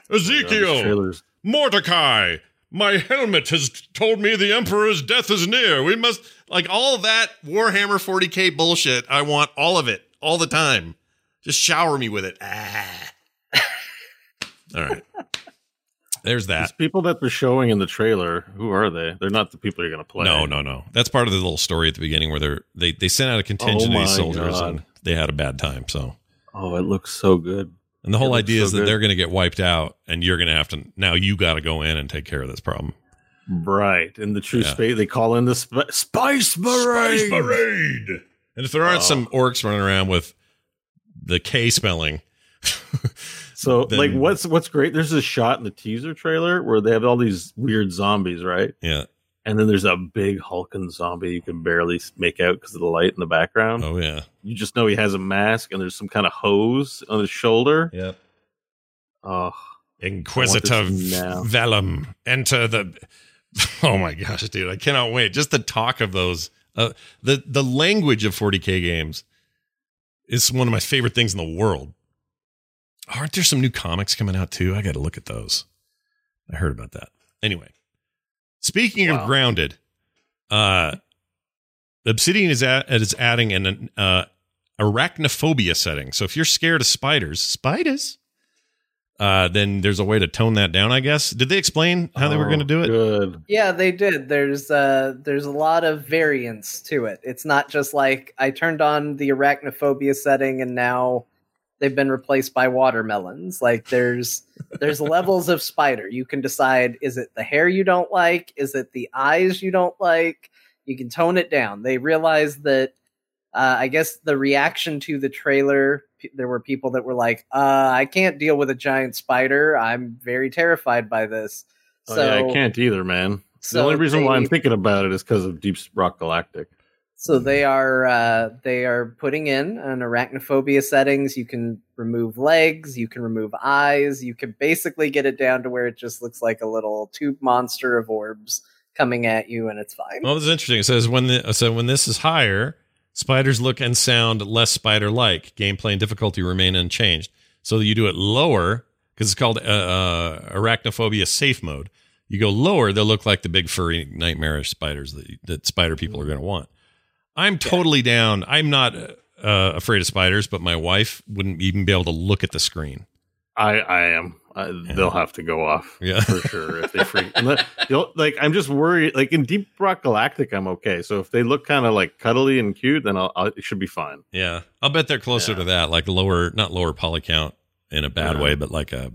Those Ezekiel. Mordecai, my helmet has told me the Emperor's death is near. We must like all that Warhammer 40k bullshit. I want all of it all the time. Just shower me with it. Ah. all right. There's that. These people that they're showing in the trailer, who are they? They're not the people you're going to play. No, no, no. That's part of the little story at the beginning where they're they they sent out a contingent Oh of these soldiers God. and they had a bad time. So Oh, it looks so good. And the whole idea so is that good. they're going to get wiped out and you're going to have to now you got to go in and take care of this problem. Right. In the true Yeah. space, they call in the sp- Spice Parade. Parade. And if there aren't Oh. some orcs running around with the K spelling, So, Then- like, what's what's great? There's this shot in the teaser trailer where they have all these weird zombies, right? Yeah. And then there's a big hulking zombie you can barely make out because of the light in the background. Oh yeah. You just know he has a mask, and there's some kind of hose on his shoulder. Yep. Oh, Inquisitive I want this now. Vellum. Enter the. Oh my gosh, dude! I cannot wait. Just the talk of those, uh, the the language of 40k games is one of my favorite things in the world. Aren't there some new comics coming out too? I got to look at those. I heard about that. Anyway, speaking of grounded, uh, Obsidian is at, is adding an uh, arachnophobia setting. So if you're scared of spiders, spiders, uh, then there's a way to tone that down. I guess. Did they explain how they were Oh, going to do it? Good. Yeah, they did. There's uh there's a lot of variance to it. It's not just like I turned on the arachnophobia setting and now they've been replaced by watermelons. Like there's there's levels of spider. You can decide is it the hair you don't like? Is it the eyes you don't like? You can tone it down. They realized that uh, I guess the reaction to the trailer, p- there were people that were like, uh, "I can't deal with a giant spider. I'm very terrified by this." Oh, yeah, I can't either, man. so the only reason why I'm thinking about it is because of Deep Rock Galactic. So they are uh, they are putting in an arachnophobia settings. You can remove legs, you can remove eyes, you can basically get it down to where it just looks like a little tube monster of orbs coming at you, and it's fine. Well, this is interesting. It says when the so when this is higher, spiders look and sound less spider-like. Gameplay and difficulty remain unchanged. So you do it lower because it's called uh, uh, arachnophobia safe mode. You go lower, they'll look like the big furry nightmarish spiders that, that spider people are going to want. I'm totally down. I'm not uh, afraid of spiders, but my wife wouldn't even be able to look at the screen. I I am. I, They'll have to go off Yeah. for sure if they freak. and the- you'll- like I'm just worried. Like in Deep Rock Galactic, I'm okay. So if they look kind of like cuddly and cute, then I'll, I'll it should be fine. Yeah, I'll bet they're closer Yeah. to that, like lower, not lower poly count in a bad Yeah. way, but like a,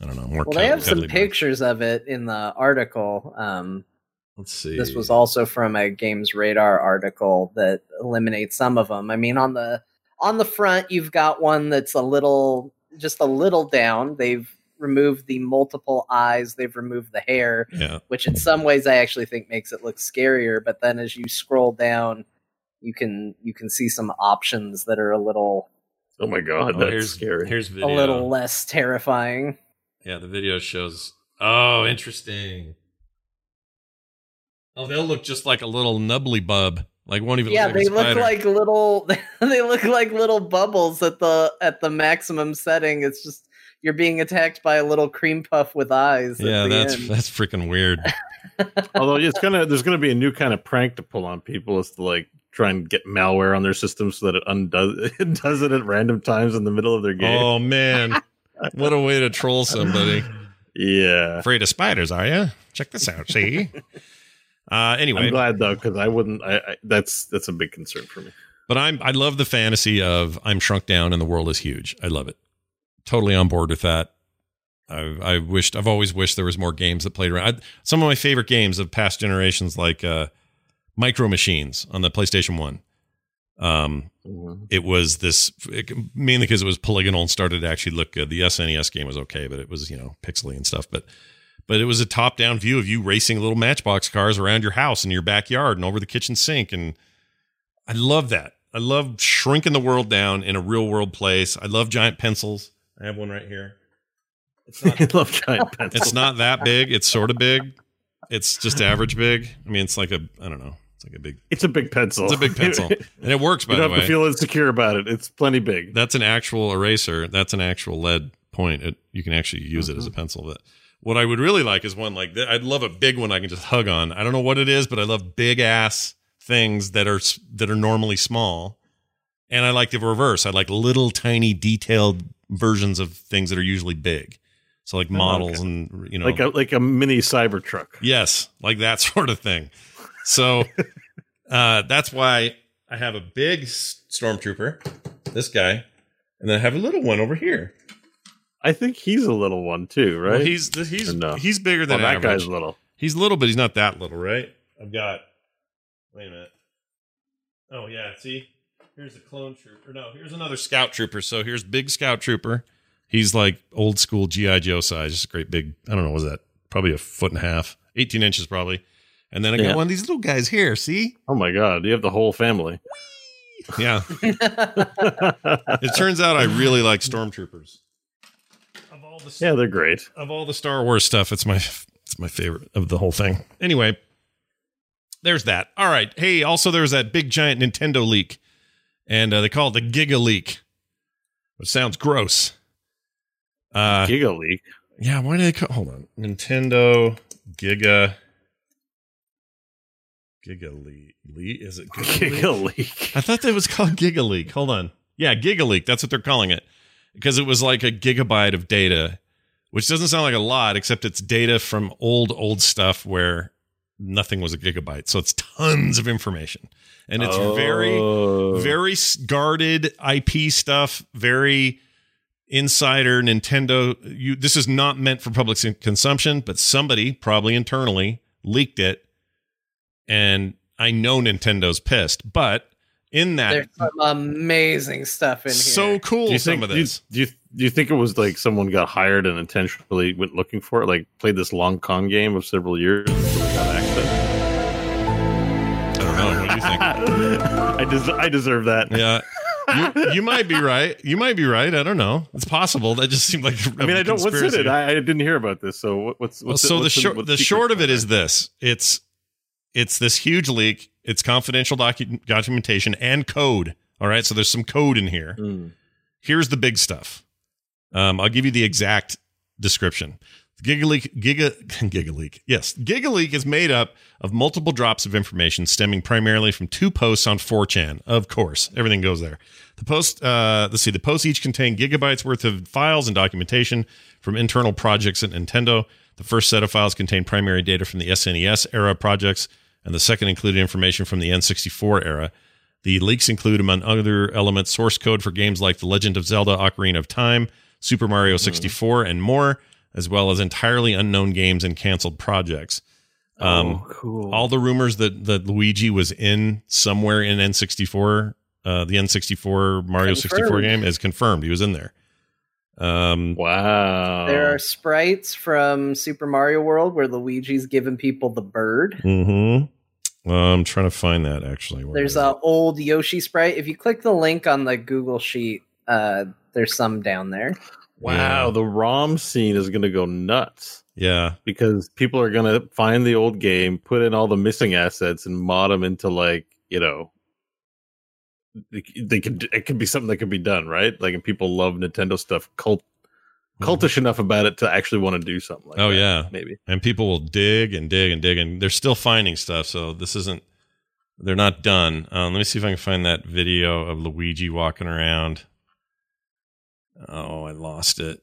I don't know, more. Well, they have some cuddly- pictures of it in the article. Um, Let's see. this was also from a Games Radar article that eliminates some of them. I mean, on the on the front, you've got one that's a little, just a little down. They've removed the multiple eyes. They've removed the hair. Yeah, which in some ways I actually think makes it look scarier. But then as you scroll down, you can you can see some options that are a little Oh my god, Oh, that's here's scary. Here's video. a little less terrifying. Yeah, the video shows. Oh, interesting. Oh, they'll look just like a little nubbly bub. Like won't even. Yeah, look like they a look like little they look like little bubbles at the at the maximum setting. It's just you're being attacked by a little cream puff with eyes. at Yeah, the that's end. that's freaking weird. Although it's gonna there's gonna be a new kind of prank to pull on people is to like try and get malware on their system so that it undoes it does it at random times in the middle of their game. oh man, what a way to troll somebody. yeah. Afraid of spiders, are you? Check this out. See. Uh, anyway, I'm glad though because I wouldn't. I, I that's that's a big concern for me. But I'm I love the fantasy of I'm shrunk down and the world is huge. I love it. Totally on board with that. I I wished I've always wished there was more games that played around. I, some of my favorite games of past generations, like uh, Micro Machines on the PlayStation One. Um, it was this it, mainly because it was polygonal and started to actually look good. The SNES game was okay, but it was you know pixely and stuff. But but it was a top down view of you racing little Matchbox cars around your house and your backyard and over the kitchen sink, and I love that. I love shrinking the world down in a real world place. I love giant pencils. I have one right here. It's not, I love giant pencils. it's not that big. It's sort of big. It's just average big. I mean, it's like a I don't know. It's like a big. It's a big pencil. It's a big pencil, and it works. you By don't the have way, to feel insecure about it. It's plenty big. that's an actual eraser. That's an actual lead point. It, you can actually use it as a mm-hmm. pencil. But what I would really like is one like that. I'd love a big one I can just hug on. I don't know what it is, but I love big ass things that are that are normally small. And I like the reverse. I like little tiny detailed versions of things that are usually big. So like models and you know Like a like a mini Cybertruck. Yes, like that sort of thing. So uh, that's why I have a big stormtrooper, this guy, and then I have a little one over here. I think he's a little one too, right? Well, he's he's no? he's bigger well, than oh, that average. guy's little. He's little, but he's not that little, right? I've got. Wait a minute. Oh yeah, see, here's a clone trooper. No, here's another scout trooper. So here's big scout trooper, He's like old school GI Joe size, just a great big. I don't know, what was that probably a foot and a half, eighteen inches probably. And then I got Yeah. one of these little guys here. See, Oh my god, you have the whole family. yeah. it turns out I really like stormtroopers. All the yeah, they're great. of all the Star Wars stuff, it's my it's my favorite of the whole thing. Anyway, there's that. All right. Hey, also there was that big giant Nintendo leak, and uh, they call it the Giga Leak, which sounds gross. Uh, Giga Leak. yeah. Why do they call? Hold on. Nintendo Giga Giga Leak. Le- Is it Giga Leak? Giga Leak. I thought that was called Giga Leak. Hold on. Yeah, Giga Leak. That's what they're calling it. Because it was like a gigabyte of data, which doesn't sound like a lot, except it's data from old, old stuff where nothing was a gigabyte. So it's tons of information. And it's very, Oh. very s- guarded IP stuff, very insider Nintendo. You, this is not meant for public consumption, but somebody probably internally leaked it. And I know Nintendo's pissed, but in that, There's some amazing stuff in here. so cool Do you some think? of Do you, this. do you do you think it was like someone got hired and intentionally went looking for it? Like played this long con game of several years until they got access. I don't know. What do you think? I des- I deserve that. yeah. You, you might be right. You might be right. I don't know. It's possible. That just seemed like I mean, I don't. What's in it? I, I didn't hear about this. So what, what's Well, so the what's short what's the short of it behind this: it's it's this huge leak. It's confidential docu- documentation and code. All right, so there's some code in here. Mm. Here's the big stuff. Um, I'll give you the exact description. GigaLeak, Giga, GigaLeak, yes, GigaLeak is made up of multiple drops of information stemming primarily from two posts on 4chan. Of course, everything goes there. The post, uh, let's see, the posts each contain gigabytes worth of files and documentation from internal projects at Nintendo. The first set of files contain primary data from the SNES era projects, and the second included information from the N64 era. The leaks include, among other elements, source code for games like The Legend of Zelda Ocarina of Time, Super Mario 64, and more, as well as entirely unknown games and canceled projects. Um, oh, cool. All the rumors that, that Luigi was in somewhere in N64, uh, the N64 Mario 64 game, is confirmed. He was in there. Um, wow. There are sprites from Super Mario World where Luigi's giving people the bird. Mm-hmm. I'm trying to find that actually. Where There's is a it? old Yoshi sprite. If you click the link on the Google sheet, uh, there's some down there. wow. Yeah. The ROM scene is going to go nuts yeah. because people are going to find the old game, put in all the missing assets, and mod them into like you know. They, they could. It could be something that could be done, right? Like, and people love Nintendo stuff. Cult, cultish enough about it to actually want to do something. like Oh, that, yeah. maybe. and people will dig and dig and dig and they're still finding stuff so this isn't they're not done um, let me see if i can find that video of luigi walking around oh i lost it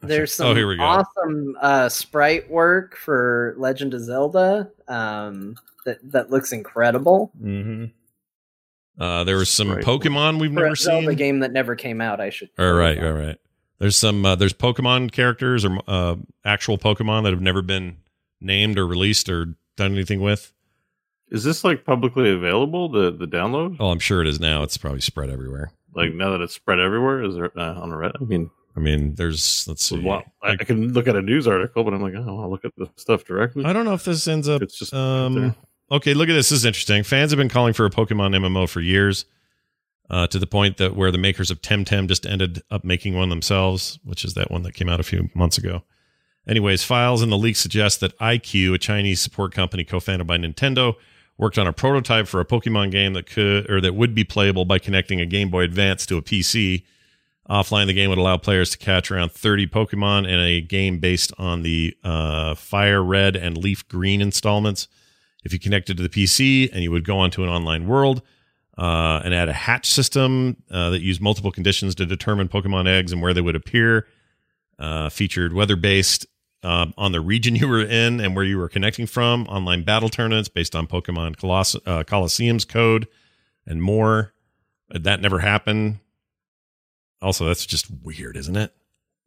There's some oh here we go awesome uh, sprite work for Legend of Zelda um, that that looks incredible mm-hmm. Uh, there was some Right. pokemon we've for never a Zelda seen game that never came out. I should. all right all right there's some uh, there's pokemon characters or uh, actual pokemon that have never been named or released or done anything with Is this like publicly available? The the download? oh i'm sure it is now it's probably spread everywhere Like now that it's spread everywhere, is there uh, on the Reddit? I mean, i mean there's let's see well, I, I can look at a news article, but I'm like, oh, I'll look at the stuff directly. I don't know if this ends up. It's just Um, there. Okay, look at this. This is interesting. Fans have been calling for a Pokemon MMO for years, uh, to the point that where the makers of Temtem just ended up making one themselves, which is that one that came out a few months ago. Anyways, files in the leak suggest that iQue, a Chinese support company co-founded by Nintendo, worked on a prototype for a Pokemon game that could or that would be playable by connecting a Game Boy Advance to a PC. Offline, the game would allow players to catch around 30 Pokemon in a game based on the uh, Fire Red and Leaf Green installments. If you connected to the PC and you would go onto an online world uh, and add a hatch system uh, that used multiple conditions to determine Pokemon eggs and where they would appear, uh, featured weather based uh, on the region you were in and where you were connecting from, online battle tournaments based on Pokemon Coloss- uh, Colosseum's code, and more. Uh, That never happened. Also, that's just weird, isn't it?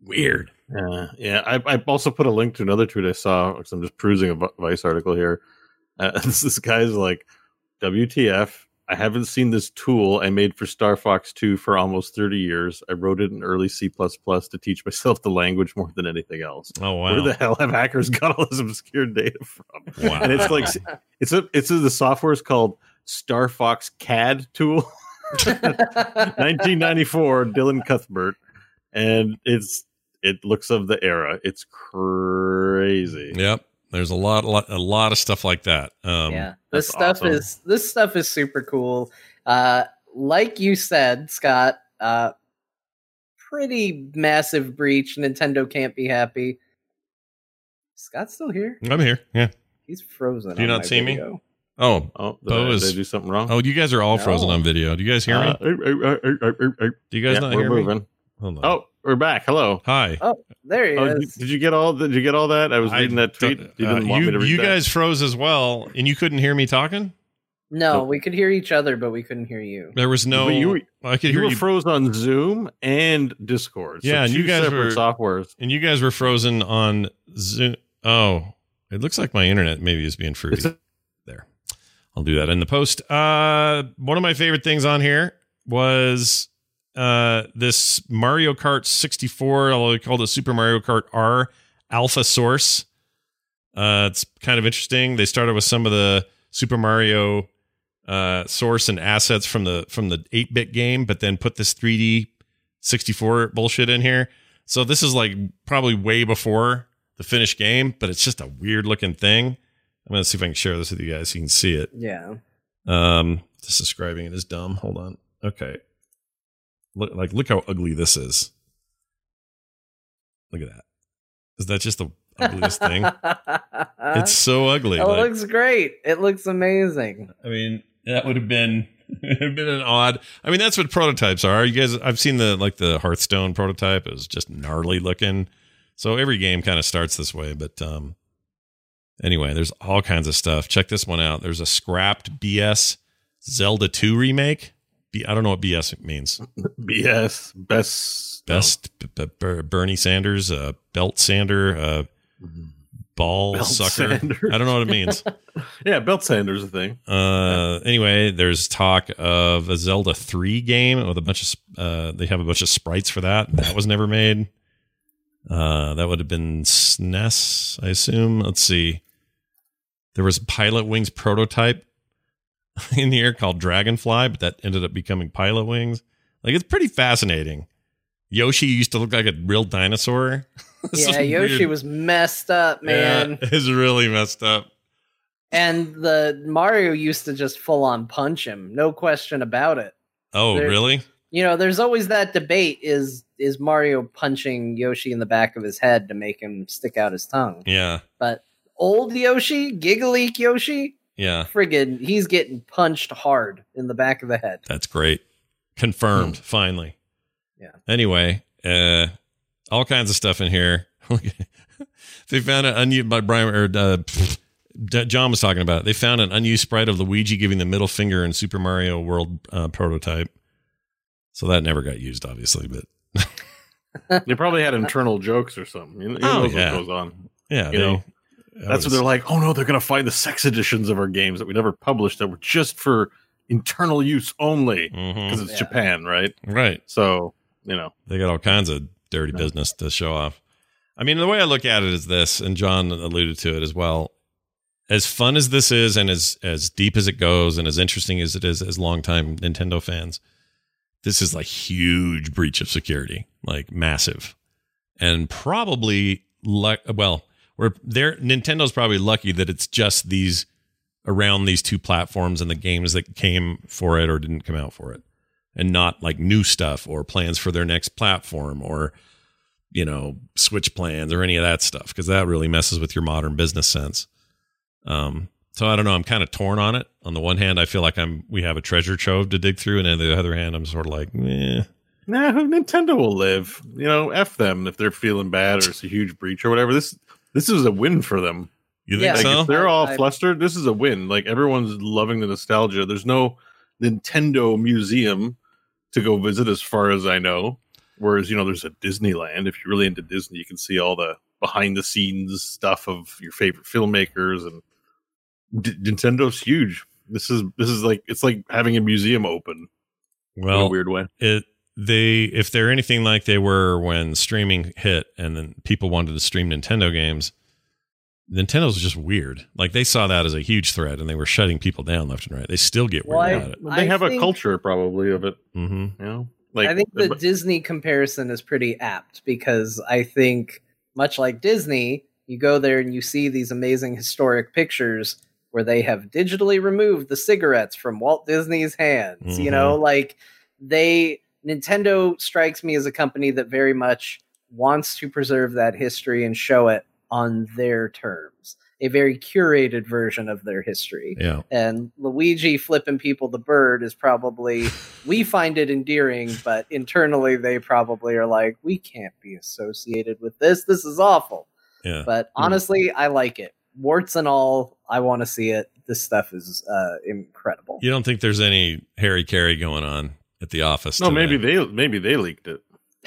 Weird. Yeah, yeah. I, I also put a link to another tweet I saw because I'm just perusing a Vice article here. Uh, this, guy's like, WTF? I haven't seen this tool I made for Star Fox 2 for almost 30 years. I wrote it in early C to teach myself the language more than anything else. Oh wow. Where the hell have hackers got all this obscure data from? Wow. And it's like it's a it's a, the software is called Star Fox CAD tool. 1994, Dylan Cuthbert, and it's it looks of the era. It's crazy. Yep. There's a lot, a lot, a lot of stuff like that. Um, yeah, this stuff awesome. is this stuff is super cool. Uh, like you said, Scott, uh, pretty massive breach. Nintendo can't be happy. Scott's still here. I'm here. Yeah. He's frozen. Do you on not my see me? Oh, Oh, did, Bo I, is- did I do something wrong? oh, you guys are all frozen on video. Do you guys hear me? Uh, er, er, er, er, er, er. Do you guys Yeah, not we're hear me? Moving. Hold on. Oh, we're back. Hello. hi. Oh, there he Oh, is. did you get all? Did you get all that? I was I reading that tweet. You uh, didn't want you me to read you that? guys froze as well, and you couldn't hear me talking. no, Nope. we could hear each other, but we couldn't hear you. There was no. But you were- I could You hear were you, froze on Zoom and Discord. So Yeah, and you guys were- softwares. and you guys were frozen on Zoom. Oh, it looks like my internet maybe is being fruity. It's a- there. I'll do that in the post. Uh, one of my favorite things on here was uh, this Mario Kart 64, although they called it Super Mario Kart R Alpha Source. Uh, it's kind of interesting. They started with some of the Super Mario uh, source and assets from the from the 8-bit game, but then put this 3D 64 bullshit in here. So this is like probably way before the finished game, but it's just a weird looking thing. I'm gonna see if I can share this with you guys so you can see it. Yeah. Um, just describing it is dumb. Hold on. Okay. Look, like, look how ugly this is. Look at that. Is that just the ugliest thing? It's so ugly. Oh, it like- looks great. It looks amazing. I mean, that would have been it would have been an odd. I mean, that's what prototypes are. You guys, I've seen the like the Hearthstone prototype. It was just gnarly looking. So every game kind of starts this way. But um, anyway, there's all kinds of stuff. Check this one out. There's a scrapped BS Zelda 2 remake. I don't know what BS means. BS best Best B- B- B- Bernie Sanders, uh, belt sander, uh, ball Belt sucker. sander. I don't know what it means. Yeah, belt sanders a thing. Uh, anyway, there's talk of a Zelda 3 game with a bunch of, uh, they have a bunch of sprites for that. That was never made. Uh, that would have been SNES, I assume. Let's see. There was Pilot Wings prototype in here called Dragonfly, but that ended up becoming Pilot Wings. Like, it's pretty fascinating. Yoshi used to look like a real dinosaur. Yeah, Yoshi weird. was messed up, man. Yeah, it's really messed up. And the Mario used to just full on punch him, no question about it. Oh, There- really? You know, there's always that debate: is is Mario punching Yoshi in the back of his head to make him stick out his tongue? Yeah. But old Yoshi, giggly Yoshi, Yeah. friggin', he's getting punched hard in the back of the head. That's great. Confirmed, finally. Yeah. Anyway, uh, all kinds of stuff in here. they found an unused by Brian or uh, pfft, John was talking about. It. They found an unused sprite of Luigi giving the middle finger in Super Mario World uh, prototype. So that never got used, obviously. But They probably had internal jokes or something. You know, who Oh, knows yeah. what goes on. yeah, You they- know, that That's was- what they're like. Oh no, they're gonna find the sex editions of our games that we never published that were just for internal use only mm-hmm. because it's Yeah. Japan, right? right. So you know, They got all kinds of dirty No. business to show off. I mean, the way I look at it is this, and John alluded to it as well. As fun as this is, and as as deep as it goes, and as interesting as it is as longtime Nintendo fans, this is like huge breach of security, like massive, and probably like well, we're there. Nintendo's probably lucky that it's just these around these two platforms and the games that came for it or didn't come out for it and not like new stuff or plans for their next platform or you know switch plans or any of that stuff because that really messes with your modern business sense um so i don't know i'm kind of torn on it on the one hand i feel like i'm we have a treasure trove to dig through and on the other hand i'm sort of like nah, who Nintendo will live. You know, f them if they're feeling bad or it's a huge breach or whatever. This this is a win for them. you Yeah. Like so if they're all I- I- flustered, this is a win. Like everyone's loving the nostalgia. There's no Nintendo museum to go visit, as far as I know. Whereas you know, there's a Disneyland. If you're really into Disney, you can see all the behind the scenes stuff of your favorite filmmakers and D- Nintendo's huge. This is this is like it's like having a museum open in a Well, weird way. it they if they're anything like they were when streaming hit and then people wanted to stream Nintendo games, Nintendo's just weird. Like they saw that as a huge threat and they were shutting people down left and right. They still get weird Well, I- about it. They I have a think- culture probably of it, hmm you know. Like I think the but- Disney comparison is pretty apt because I think, much like Disney, you go there and you see these amazing historic pictures where they have digitally removed the cigarettes from Walt Disney's hands. You know, like they, Nintendo strikes me as a company that very much wants to preserve that history and show it on their terms, a very curated version of their history Yeah. and Luigi flipping people the bird is probably we find it endearing, but internally they probably are like, we can't be associated with this. This is awful. Yeah. But honestly, I like it. Warts and all, I want to see it. This stuff is uh, incredible. You don't think there's any Harry Carey going on at the office? no, today? maybe they maybe they leaked it.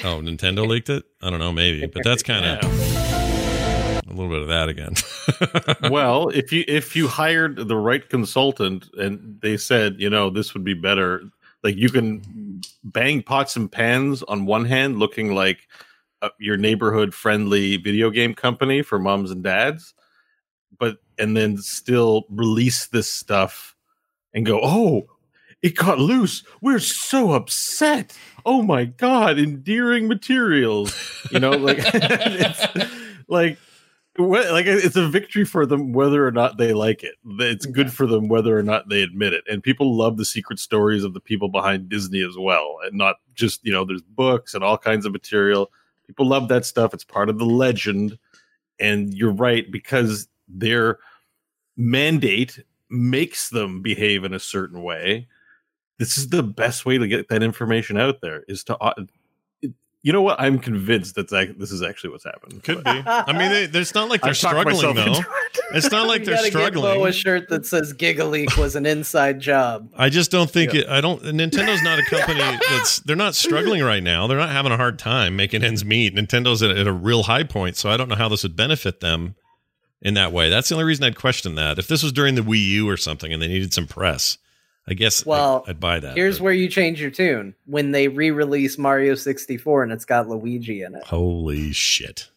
Oh, Nintendo leaked it? I don't know, maybe. But that's kind of a little bit of that again. well, if you if you hired the right consultant and they said, you know, this would be better, like you can bang pots and pans on one hand, looking like uh, your neighborhood friendly video game company for moms and dads, but and then still release this stuff and go, oh, it got loose. We're so upset. Oh my god, endearing materials. You know, like it's like what, like it's a victory for them whether or not they like it. It's good for them whether or not they admit it. And people love the secret stories of the people behind Disney as well, and not just you know there's books and all kinds of material. People love that stuff. It's part of the legend. And you're right because their mandate makes them behave in a certain way. This is the best way to get that information out there is to uh, you know what? I'm convinced that this is actually what's happened. Could be. I mean, they, it's not like they're struggling though. it. It's not like they're gotta Get Bo a struggling. shirt that says "Gigaleak" was an inside job. I just don't think it. I don't. Nintendo's not a company that's. They're not struggling right now. They're not having a hard time making ends meet. Nintendo's at, at a real high point, so I don't know how this would benefit them in that way. That's the only reason I'd question that. If this was during the Wii U or something and they needed some press, I guess Well, I, would buy that. Here's but- where you change your tune when they re-release Mario 64 and it's got Luigi in it. Holy shit!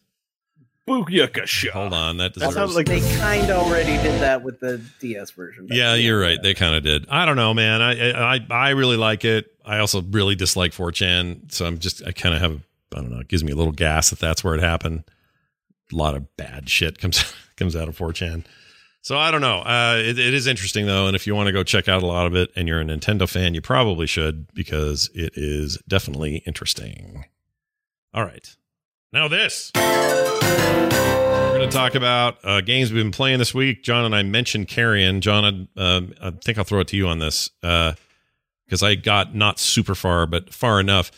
Booyakasha. Hold on, that That's deserves. how, like- They kind of already did that with the DS version. yeah, you're right. They kind of did. I don't know, man. I, I I really like it. I also really dislike 4chan, so I'm just I kind of have I don't know. It gives me a little gas that that's where it happened. A lot of bad shit comes comes out of 4chan. So I don't know. Uh, it, it is interesting though, and if you want to go check out a lot of it, and you're a Nintendo fan, you probably should because it is definitely interesting. All right, now this. We're going to talk about uh, games we've been playing this week. John and I mentioned Carrion. John, uh, I think I'll throw it to you on this because I got not super far, but far enough.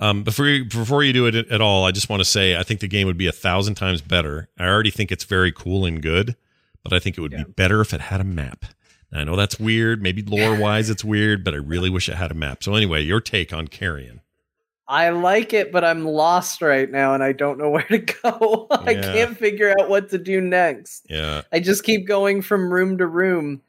Um, before you, before you do it at all, I just want to say I think the game would be a thousand times better. I already think it's very cool and good, but I think it would be better if it had a map. Now, I know that's weird. Maybe lore wise, it's weird, but I really wish it had a map. So anyway, your take on Carrion? I like it, but I'm lost right now and I don't know where to go. I Yeah. can't figure out what to do next. Yeah, I just keep going from room to room.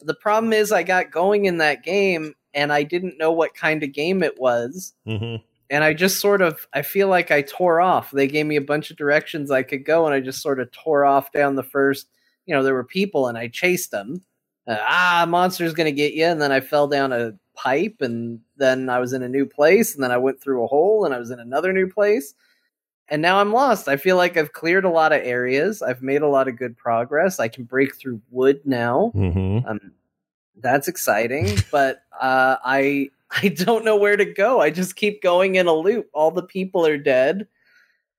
The problem is, I got going in that game and I didn't know what kind of game it was. hmm And I just sort of, I feel like I tore off. They gave me a bunch of directions I could go, and I just sort of tore off down the first. You know, there were people, and I chased them. Uh, ah, monster's gonna get you, and then I fell down a pipe, and then I was in a new place, and then I went through a hole, and I was in another new place, and now I'm lost. I feel like I've cleared a lot of areas. I've made a lot of good progress. I can break through wood now. hmm Um, that's exciting, but uh, I I don't know where to go. I just keep going in a loop. All the people are dead,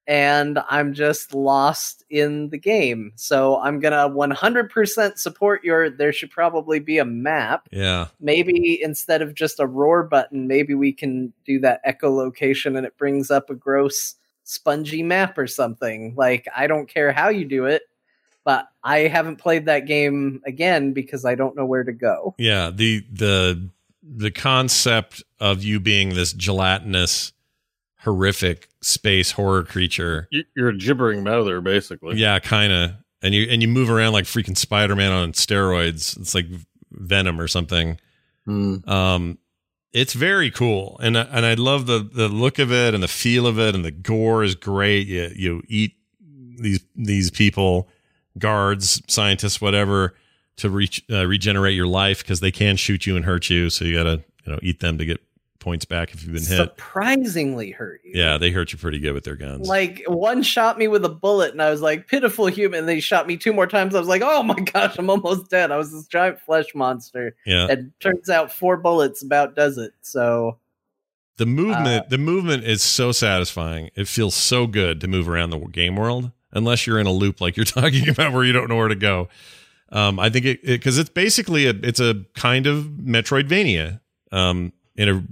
and I'm just lost in the game. So I'm gonna 100% support your. There should probably be a map. yeah. Maybe instead of just a roar button, maybe we can do that echolocation and it brings up a gross spongy map or something. Like I don't care how you do it, but I haven't played that game again because I don't know where to go. Yeah, the the the concept of you being this gelatinous, horrific space horror creature. You- You're a gibbering mouther, basically. Yeah, kind of. And you and you move around like freaking Spider Man on steroids. It's like venom or something. Hmm. Um, it's very cool, and I- and I love the the look of it and the feel of it, and the gore is great. You you eat these these people, guards, scientists, whatever, to reach uh, regenerate your life because they can shoot you and hurt you. So you gotta you know eat them to get points back if you've been hit. Surprisingly hurt you. Yeah, they hurt you pretty good with their guns. Like one shot me with a bullet, and I was like, "Pitiful human." They shot me two more times. I was like, "Oh my gosh, I'm almost dead." I was this giant flesh monster, yeah, and turns out four bullets about does it. So the movement uh, the movement is so satisfying. It feels so good to move around the game world, unless you're in a loop like you're talking about where you don't know where to go. Um, I think it because it's basically a it's a kind of Metroidvania. Um, in a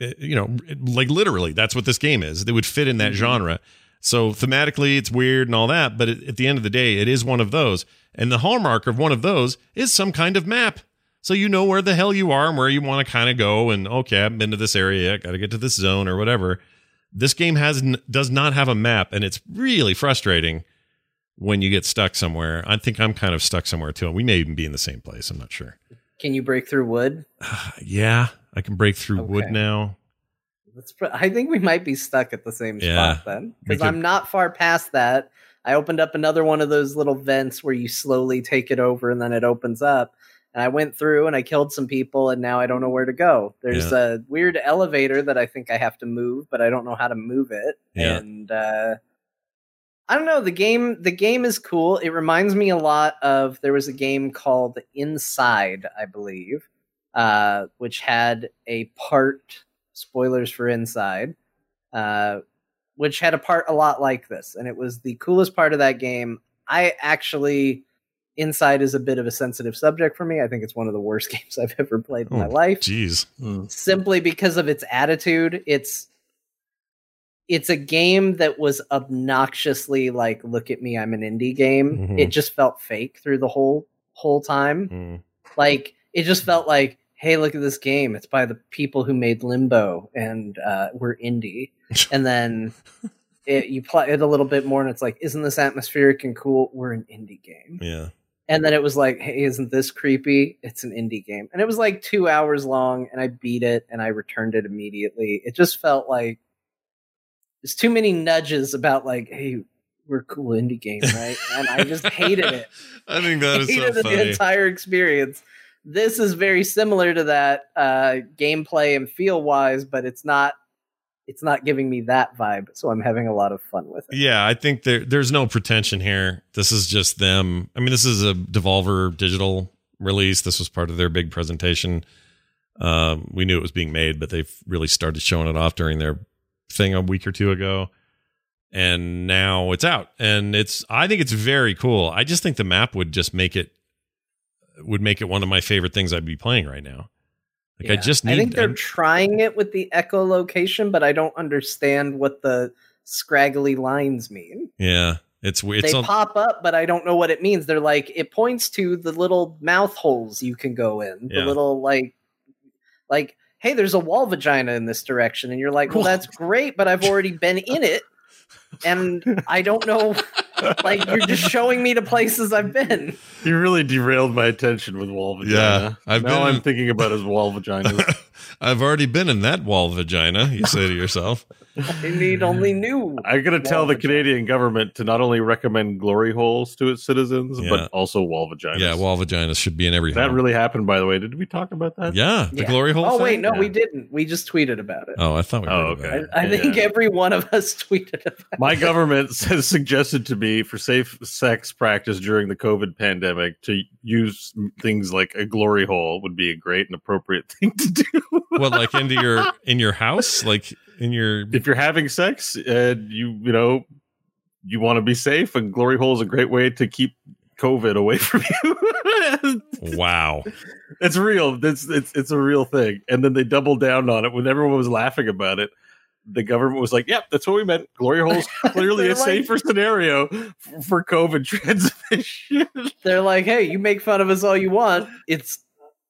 you know like literally that's what this game is. It would fit in that Mhm. genre. So thematically, it's weird and all that, but at the end of the day, it is one of those. And the hallmark of one of those is some kind of map. So you know where the hell you are and where you want to kind of go. And okay, I've been to this area I got to get to this zone or whatever. This game has does not have a map, and it's really frustrating when you get stuck somewhere. I think I'm kind of stuck somewhere too. and We may even be in the same place. I'm not sure. can you break through wood? yeah, I can break through wood now. Pr- I think we might be stuck at the same Yeah, spot then, because I'm not far past that. I opened up another one of those little vents where you slowly take it over and then it opens up. And I went through and I killed some people, and now I don't know where to go. There's a weird elevator that I think I have to move, but I don't know how to move it. Yeah. And uh, I don't know. The game, the game is cool. It reminds me a lot of there was a game called Inside, I believe, uh, which had a part spoilers for Inside, uh, which had a part a lot like this, and it was the coolest part of that game. I actually Inside is a bit of a sensitive subject for me. I think it's one of the worst games I've ever played in my Oh, life Jeez. Hmm. simply because of its attitude. It's it's a game that was obnoxiously like, look at me, I'm an indie game. Mhm. It just felt fake through the whole whole time. Mm. Like it just felt like, hey, look at this game. It's by the people who made Limbo, and uh, we're indie. and then it, you play it a little bit more, and it's like, isn't this atmospheric and cool? We're an indie game. Yeah. And then it was like, hey, isn't this creepy? It's an indie game. And it was like two hours long, and I beat it and I returned it immediately. It just felt like there's too many nudges about like, hey, we're a cool indie game, right? and I just hated it. I think that is so hated the entire experience. This is very similar to that uh, gameplay and feel wise, but it's not. It's not giving me that vibe, so I'm having a lot of fun with it. Yeah, I think there there's no pretension here. This is just them. I mean, this is a Devolver digital release. This was part of their big presentation. Um, we knew it was being made, but they've really started showing it off during their thing a week or two ago. And now it's out. And it's I think it's very cool. I just think the map would just make it would make it one of my favorite things I'd be playing right now. Like I just need I think they're I'm- trying it with the echolocation, but I don't understand what the scraggly lines mean. yeah, it's it's they on, pop up, but I don't know what it means. They're like it points to the little mouth holes you can go in. The Yeah. little like like hey, there's a wall vagina in this direction and you're like, "Well, that's great, but I've already been in it." And I don't know like you're just showing me the places I've been. You really derailed my attention with wall vagina. Yeah, I've now been I'm in- thinking about his wall vaginas. I've already been in that wall vagina, you say to yourself. I need only new. I'm gonna tell Wall the vagina. Canadian government to not only recommend glory holes to its citizens, Yeah. but also wall vaginas. Yeah, wall vaginas should be in every that home. really happened, by the way. Did we talk about that? yeah, the Yeah. glory hole. Oh wait, thing? no, Yeah. we didn't. We just tweeted about it. Oh, I thought we. Oh, okay. about it. I, I think every one of us tweeted about My government has suggested to me for safe sex practice during the COVID pandemic to use things like a glory hole would be a great and appropriate thing to do. What, like into your in your house, like in your? if you're having sex and you you know you want to be safe, and glory hole is a great way to keep COVID away from you. Wow. it's real. It's it's it's a real thing. And then they doubled down on it when everyone was laughing about it. The government was like, "Yep, that's what we meant. Glory hole's clearly a like- safer scenario for, for COVID transmission." They're like, hey, you make fun of us all you want. It's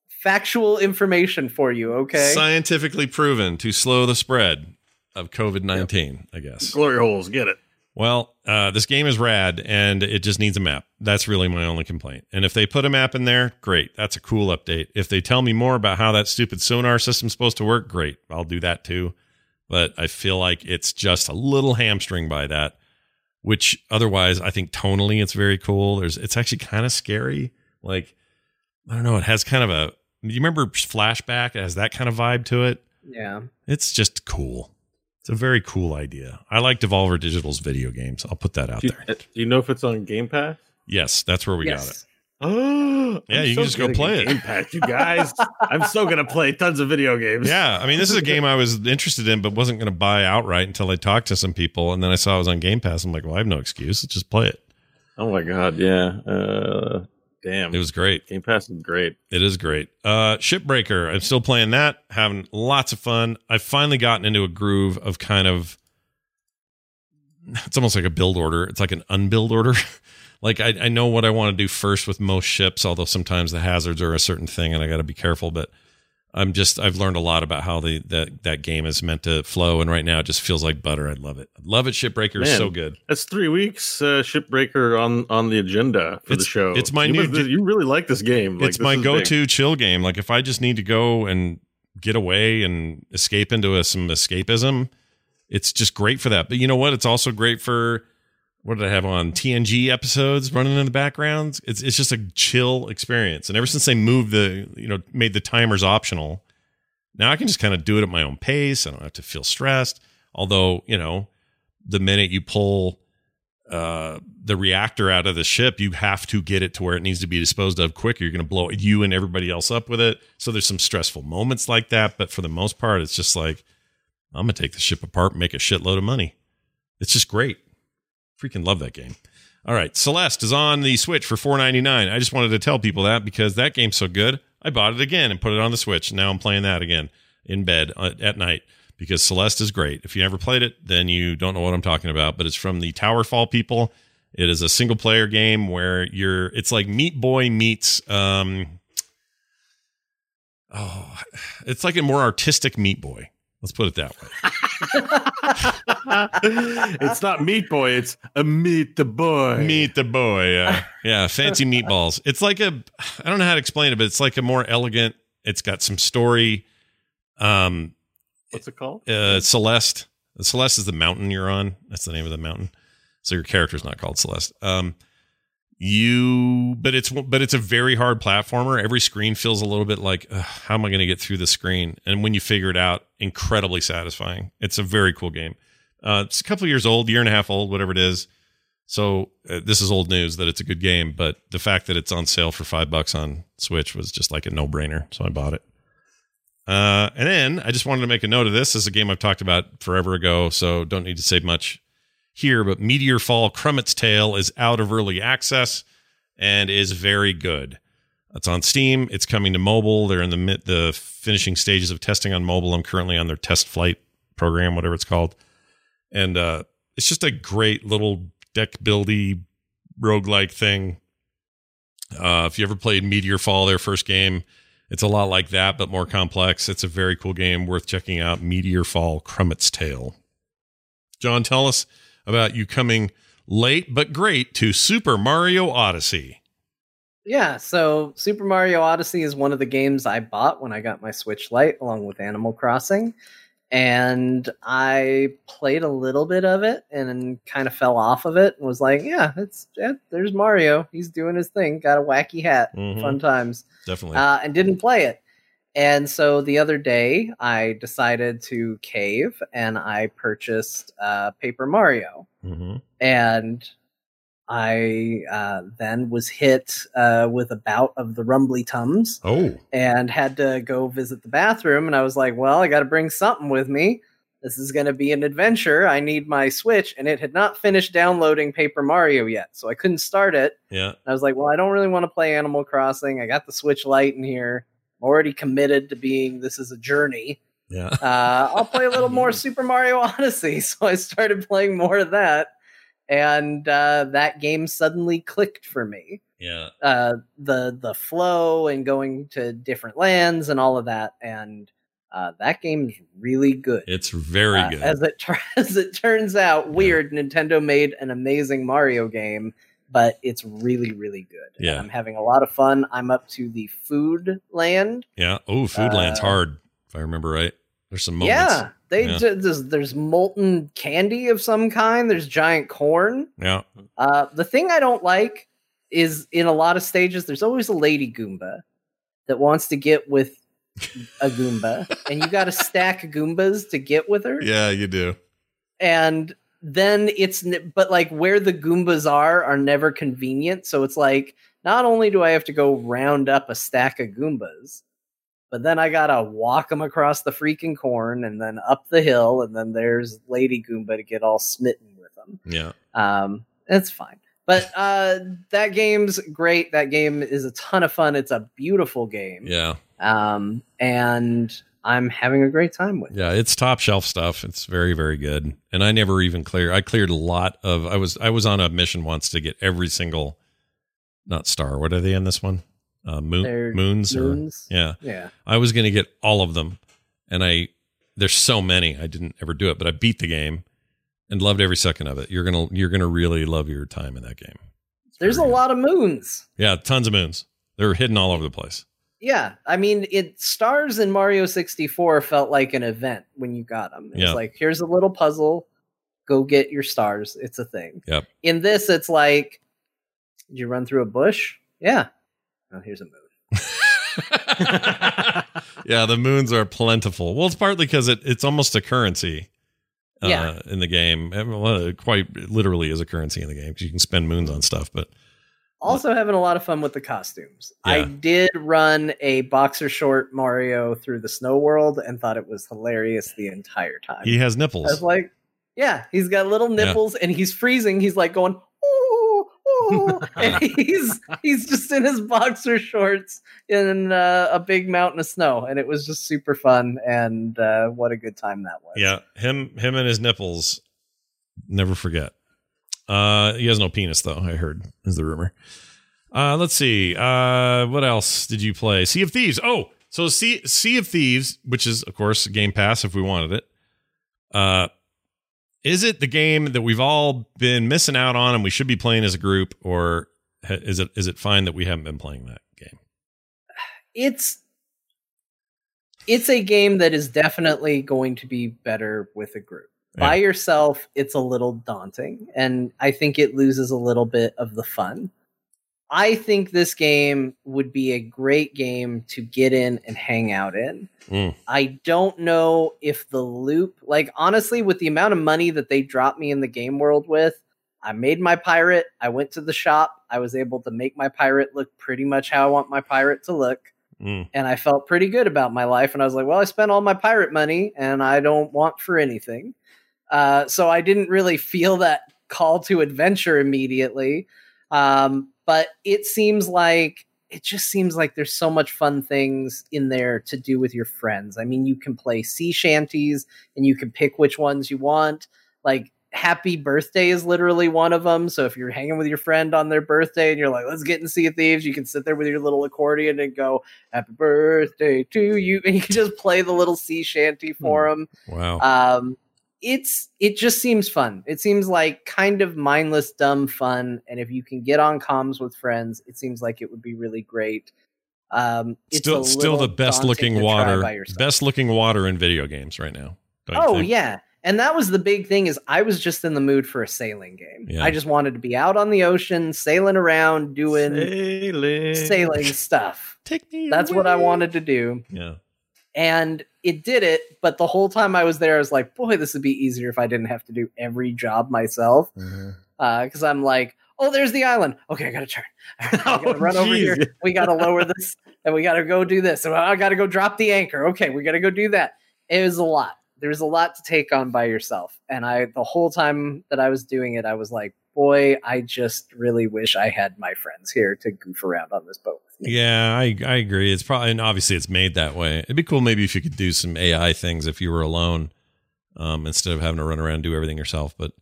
factual information for you, okay? Scientifically proven to slow the spread of COVID nineteen. I guess. Glory holes, get it. Well, uh, this game is rad and it just needs a map. That's really my only complaint. And if they put a map in there, great. That's a cool update. If they tell me more about how that stupid sonar system's supposed to work, great. I'll do that too. But I feel like it's just a little hamstring by that, which otherwise I think tonally it's very cool. There's it's actually kind of scary. Like I don't know, it has kind of a you remember flashback? It has that kind of vibe to it. Yeah. It's just cool. It's a very cool idea. I like Devolver Digital's video games. I'll put that out Do you, there. do you know if it's on Game Pass? Yes, that's where we got it. Oh, Yeah, you can just go play it. Pass, you guys. I'm still gonna play tons of video games. Yeah, I mean, this is a game I was interested in, but wasn't going to buy outright until I talked to some people, and then I saw it was on Game Pass. I'm like, well, I have no excuse. Let's just play it. Oh my god. Yeah. Uh, damn. It was great. Game Pass is great. It is great. Uh, Shipbreaker. I'm still playing that, having lots of fun. I've finally gotten into a groove of kind of. It's almost like a build order. It's like an unbuild order. like I, I know what I want to do first with most ships, although sometimes the hazards are a certain thing, and I got to be careful. But I'm just I've learned a lot about how the that that game is meant to flow, and right now it just feels like butter. I love it. I love it. Shipbreaker is so good. That's three weeks uh, Shipbreaker on on the agenda for It's- the show. it's my you new- must- you really like this game. Like, it's this my go-to chill game. Like if I just need to go and get away and escape into a, some escapism, it's just great for that. But you know what? It's also great for what did I have on TNG episodes running in the background? It's it's just a chill experience. And ever since they moved the you know made the timers optional, now I can just kind of do it at my own pace. I don't have to feel stressed. Although you know, the minute you pull uh, the reactor out of the ship, you have to get it to where it needs to be disposed of quicker. You're going to blow you and everybody else up with it. So there's some stressful moments like that. But for the most part, it's just like, I'm going to take the ship apart and make a shitload of money. It's just great. Freaking love that game. All right. Celeste is on the Switch for $4.99. I just wanted to tell people that because that game's so good. I bought it again and put it on the Switch. Now I'm playing that again in bed uh, at night because Celeste is great. If you never played it, then you don't know what I'm talking about. But it's from the Towerfall people. It is a single player game where you're. It's like Meat Boy meets. Um, oh, it's like a more artistic Meat Boy. Let's put it that way. it's not Meat Boy. It's a Meat the Boy. Meat the boy. Yeah. yeah. Fancy meatballs. It's like a, I don't know how to explain it, but it's like a more elegant, it's got some story. Um, What's it called? uh, Celeste. Celeste is the mountain you're on. That's the name of the mountain. So your character's not called Celeste. Um, you, but it's but it's a very hard platformer. Every screen feels a little bit like, how am I going to get through the screen? And when you figure it out, incredibly satisfying. It's a very cool game. Uh, it's a couple years old, year and a half old, whatever it is. So uh, this is old news that it's a good game, but the fact that it's on sale for five bucks on Switch was just like a no brainer. So I bought it. Uh, and then I just wanted to make a note of this. This is a game I've talked about forever ago, so don't need to say much here. But Meteor Fall Krumit's Tale is out of early access and is very good. It's on Steam. It's coming to mobile. They're in the mid, the finishing stages of testing on mobile. I'm currently on their test flight program, whatever it's called, and uh, it's just a great little deck buildy roguelike thing. Uh, if you ever played Meteor Fall, their first game, it's a lot like that, but more complex. It's a very cool game worth checking out. Meteor Fall Krumit's Tale. John, tell us about you coming late but great to Super Mario Odyssey. Yeah, so Super Mario Odyssey is one of the games I bought when I got my Switch Lite, along with Animal Crossing. And I played a little bit of it and kind of fell off of it and was like, yeah, it's yeah, there's Mario. He's doing his thing. Got a wacky hat. Mhm. Fun times. Definitely. Uh, and didn't play it. And so the other day, I decided to cave and I purchased uh, Paper Mario hmm and I uh, then was hit uh, with a bout of the rumbly tums Oh, and had to go visit the bathroom. And I was like, well, I got to bring something with me. This is going to be an adventure. I need my Switch. And it had not finished downloading Paper Mario yet. So I couldn't start it. yeah. And I was like, well, I don't really want to play Animal Crossing. I got the Switch Lite in here. Already committed to being this is a journey. Yeah. Uh, I'll play a little more Super Mario Odyssey. So I started playing more of that. And uh, that game suddenly clicked for me. Yeah. Uh, the the flow and going to different lands and all of that. And Uh, that game's really good. It's very Uh, good. As it as it turns out, weird. Nintendo made an amazing Mario game, but it's really really good. Yeah. I'm having a lot of fun. I'm up to the food land. yeah. Oh, Foodland's Uh, hard, if I remember right. There's some moments. Yeah, they Yeah. there's, there's molten candy of some kind. There's giant corn. Yeah. Uh, the thing I don't like is in a lot of stages, there's always a lady Goomba that wants to get with a Goomba, and you got to stack Goombas to get with her. Yeah, you do. And then it's, but like where the Goombas are are never convenient. So it's like, not only do I have to go round up a stack of Goombas, but then I gotta walk them across the freaking corn and then up the hill, and then there's Lady Goomba to get all smitten with them. Yeah. Um, it's fine. But uh, that game's great. That game is a ton of fun. It's a beautiful game. Yeah. Um, and I'm having a great time with. Yeah, it's top shelf stuff. It's very, very good. And I never even clear. I cleared a lot of. I was I was on a mission once to get every single, not star. What are they in this one? Uh, moon moons, moons. or yeah. Yeah. I was going to get all of them, and I there's so many. I didn't ever do it, but I beat the game and loved every second of it. You're gonna you're gonna really love your time in that game. There's a good. lot of moons. Yeah, tons of moons. They're hidden all over the place. Yeah. I mean, it stars in Mario 64 felt like an event when you got them. It's Yeah. like, here's a little puzzle. Go get your stars. It's a thing. Yep. In this, it's like, did you run through a bush? Yeah. Oh, here's a moon. yeah, the moons are plentiful. Well, it's partly because it, it's almost a currency. Uh, Yeah. in the game, well, it quite literally is a currency in the game because you can spend moons on stuff. But Also having a lot of fun with the costumes. I did run a boxer short Mario through the snow world and thought it was hilarious the entire time. he has I nipples. was like, yeah, he's got little Yeah. nipples and he's freezing. He's like going, ooh, ooh, and he's he's just in his boxer shorts in uh, a big mountain of snow, and it was just super fun. And uh, what a good time that was. yeah, him, him, and his nipples. Never forget. Uh, he has no penis though. I heard is the rumor. Uh, let's see. Uh, what else did you play? Sea of Thieves. Oh, so Sea Sea of Thieves, which is of course Game Pass if we wanted it. Uh, is it the game that we've all been missing out on and we should be playing as a group, or is it is it fine that we haven't been playing that game? it's it's a game that is definitely going to be better with a group. By yourself, it's a little daunting, and I think it loses a little bit of the fun. I think this game would be a great game to get in and hang out in. Mm. I don't know if the loop, like honestly, with the amount of money that they dropped me in the game world with, I made my pirate. I went to the shop. I was able to make my pirate look pretty much how I want my pirate to look Mm. and I felt pretty good about my life. And I was like, well, I spent all my pirate money and I don't want for anything. Uh, so I didn't really feel that call to adventure immediately. Um, but it seems like it just seems like there's so much fun things in there to do with your friends. I mean, you can play sea shanties and you can pick which ones you want. Like happy birthday is literally one of them. So if you're hanging with your friend on their birthday and you're like, let's get in Sea of Thieves, you can sit there with your little accordion and go, happy birthday to you. And you can just play the little sea shanty for them. Wow. Um, it's it just seems fun. It seems like kind of mindless, dumb fun. And if you can get on comms with friends, it seems like it would be really great. Um, it's still still the best looking water best looking water in video games right now Oh think? yeah. And that was the big thing is I was just in the mood for a sailing game. Yeah. I just wanted to be out on the ocean, sailing around, doing Sailing. sailing stuff. take me That's what I wanted to do. yeah And it did it, but the whole time I was there, I was like, boy, this would be easier if I didn't have to do every job myself. Mm-hmm. Uh, because I'm like, oh, there's the island. Okay, I got to turn. I got to Oh, run over here. We got to lower this, and we got to go do this. So I got to go drop the anchor. Okay, we got to go do that. It was a lot. There was a lot to take on by yourself. And I, the whole time that I was doing it, I was like, boy, I just really wish I had my friends here to goof around on this boat. with me. yeah i i agree it's probably and obviously it's made that way it'd be cool maybe if you could do some ai things if you were alone um instead of having to run around and do everything yourself but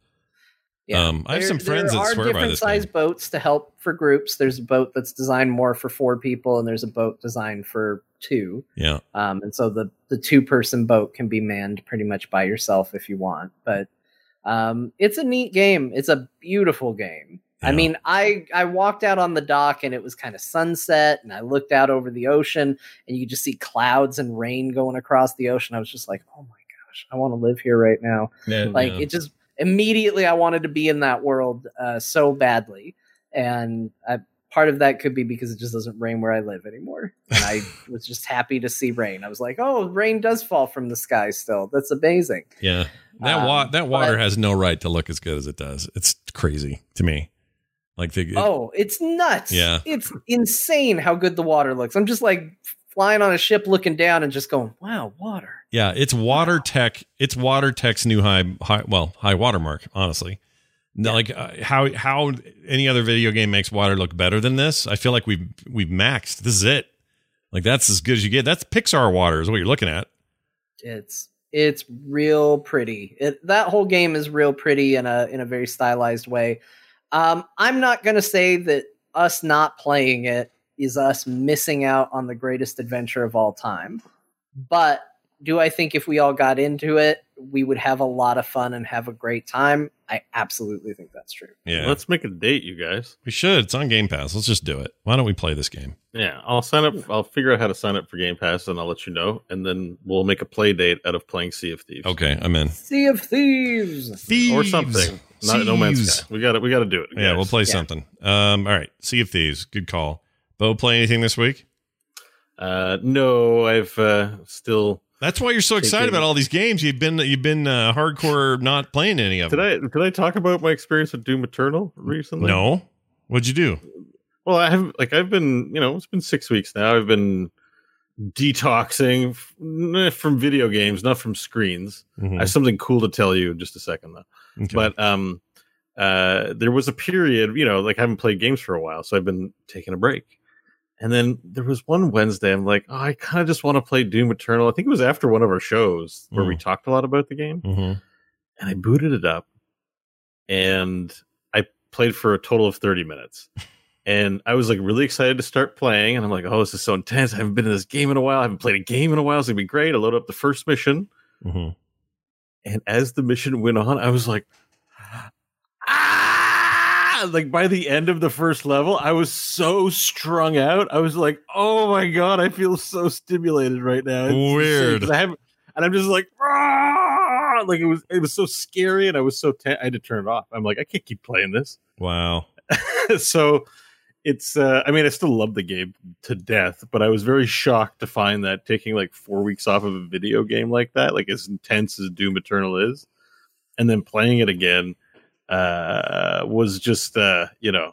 Um, I have There- some friends that swear by different this size thing. boats to help for groups. There's a boat that's designed more for four people, and there's a boat designed for two. Yeah, Um, and so the the two person boat can be manned pretty much by yourself if you want. But um, it's a neat game. It's a beautiful game. I mean, I I walked out on the dock and it was kind of sunset, and I looked out over the ocean, and you could just see clouds and rain going across the ocean. I was just like, oh my gosh, I want to live here right now. Like Yeah. it just immediately I wanted to be in that world uh, so badly, and I, part of that could be because it just doesn't rain where I live anymore, and I was just happy to see rain. I was like, oh, rain does fall from the sky still. That's amazing. yeah. That wa- Um, that water but- has no right to look as good as it does. It's crazy to me. Like the oh, it's nuts. Yeah. it's insane how good the water looks. I'm just like flying on a ship, looking down, and just going, wow, water. Yeah, it's water tech. It's water tech's new high, high well, high watermark. Honestly, No, like uh, how how any other video game makes water look better than this. I feel like we've we've maxed. This is it. Like that's as good as you get. That's Pixar water is what you're looking at. It's it's real pretty. It, that whole game is real pretty in a in a very stylized way. Um, I'm not gonna say that us not playing it is us missing out on the greatest adventure of all time, but do I think if we all got into it, we would have a lot of fun and have a great time? I absolutely think that's true. Yeah, Let's make a date, you guys. we should. It's on Game Pass. Let's just do it. Why don't we play this game? Yeah, I'll sign up. I'll figure out how to sign up for Game Pass, and I'll let you know. And then we'll make a play date out of playing Sea of Thieves. Okay, I'm in. Sea of Thieves. Thieves. or something. Not No Man's Sky. We got it. We got to do it. Yeah, guys. we'll play Yeah. something. Um, all right. Sea of Thieves. Good call. Bo, play anything this week? Uh, no, I've uh, still. That's why you're so excited about all these games. You've been you've been uh, hardcore not playing any of Did them. I did I talk about my experience with Doom Eternal recently? No. What'd you do? Well, I have like I've been you know it's been six weeks now. I've been detoxing from video games, not from screens. Mhm. I have something cool to tell you in just a second though. Okay. But um, uh, there was a period, you know, like I haven't played games for a while, so I've been taking a break. And then there was one Wednesday, I'm like, oh, I kind of just want to play Doom Eternal. I think it was after one of our shows where we Mm. talked a lot about the game, Mhm. and I booted it up, and I played for a total of 30 minutes. And I was like really excited to start playing, and I'm like, oh, this is so intense. I haven't been in this game in a while. I haven't played a game in a while. It's gonna be great. I load up the first mission, Mhm. and as the mission went on, I was like, Like by the end of the first level, I was so strung out. I was like, oh my god, I feel so stimulated right now. It's Weird. I haven't, and I'm just like, ah! like it was, it was so scary, and I was so, ten- I had to turn it off. I'm like, I can't keep playing this. Wow. so it's uh i mean i still love the game to death but i was very shocked to find that taking like four weeks off of a video game like that like as intense as doom eternal is and then playing it again uh was just uh you know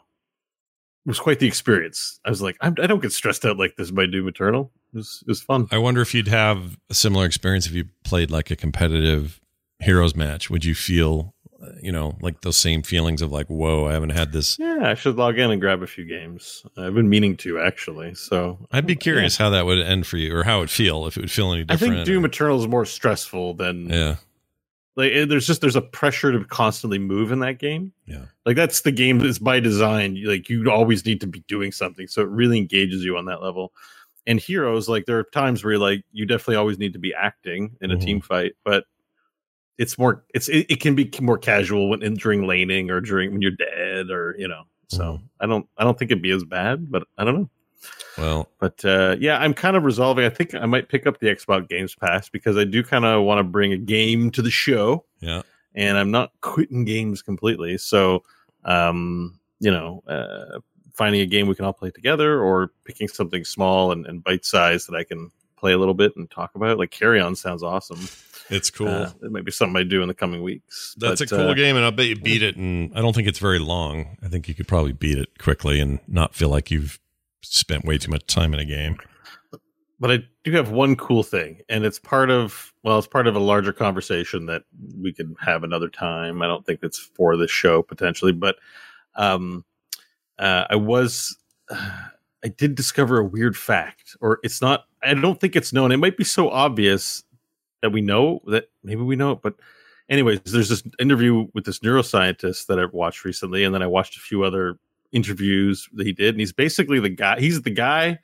was quite the experience i was like I'm, i don't get stressed out like this by doom eternal it was, it was fun I wonder if you'd have a similar experience if you played like a competitive heroes match. Would you feel, uh, you know, like those same feelings of like, whoa, I haven't had this. yeah i should log in and grab a few games i've been meaning to actually so I'd be curious how that would end for you or how it feel if it would feel any different. i think doom eternal is more stressful than yeah. Like there's just there's a pressure to constantly move in that game Yeah. like that's the game that's by design like you always need to be doing something so it really engages you on that level and heroes like there are times where like you definitely always need to be acting in a Mhm. team fight but it's more it's it, it can be more casual when in, during laning or during when you're dead or you know so Mhm. i don't i don't think it'd be as bad but i don't know Well, but uh, yeah, I'm kind of resolving. I think I might pick up the Xbox Games Pass because I do kind of want to bring a game to the show, yeah. and I'm not quitting games completely. So, um, you know, uh, finding a game we can all play together, or picking something small and, and bite sized that I can play a little bit and talk about. Like Carry On sounds awesome. It's cool. Uh, it might be something I do in the coming weeks. That's But, a cool uh, game, and I'll bet you beat it. And I don't think it's very long. I think you could probably beat it quickly and not feel like you've spent way too much time in a game. but I do have one cool thing, and it's part of well, it's part of a larger conversation that we could have another time. I don't think it's for this show potentially, but um, uh, I was I did discover a weird fact, or it's not. I don't think it's known. It might be so obvious that we know that maybe we know it, but anyways, there's this interview with this neuroscientist that I watched recently, and then I watched a few other interviews that he did, and he's basically the guy. He's the guy.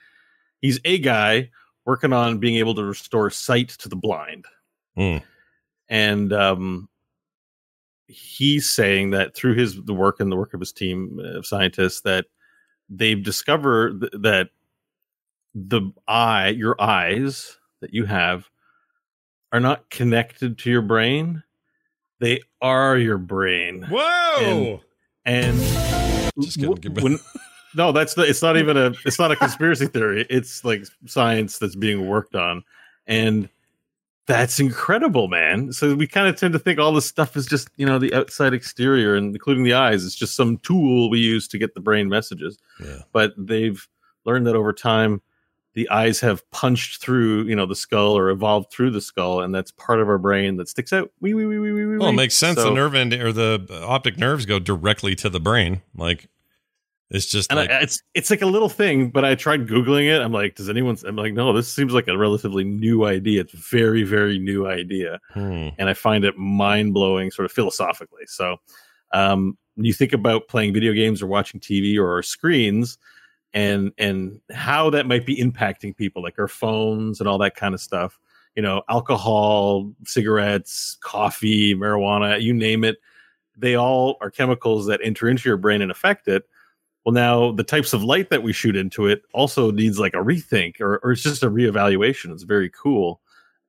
He's a guy working on being able to restore sight to the blind, Mm. and um, he's saying that through his the work and the work of his team of scientists that they've discovered th- that the eye, your eyes that you have, are not connected to your brain. They are your brain. Whoa! And Just kidding. when, no, that's not, it's not even a it's not a conspiracy theory. It's like science that's being worked on, and that's incredible, man. So we kind of tend to think all this stuff is just you know the outside exterior, and including the eyes, it's just some tool we use to get the brain messages. yeah. But they've learned that over time, the eyes have punched through you know the skull or evolved through the skull, and that's part of our brain that sticks out. Wee wee wee wee wee. wee, Well, it makes sense. So- the nerve end or the optic nerves go directly to the brain. Like it's just and like I, it's it's like a little thing, but I tried googling it. I'm like, does anyone? I'm like, no, this seems like a relatively new idea. It's very very new idea, hmm. and I find it mind blowing, sort of philosophically. So, um, when you think about playing video games or watching TV or screens, and and how that might be impacting people, like our phones and all that kind of stuff. You know, alcohol, cigarettes, coffee, marijuana, you name it. They all are chemicals that enter into your brain and affect it. Well, now the types of light that we shoot into it also needs like a rethink, or, or it's just a reevaluation. It's very cool,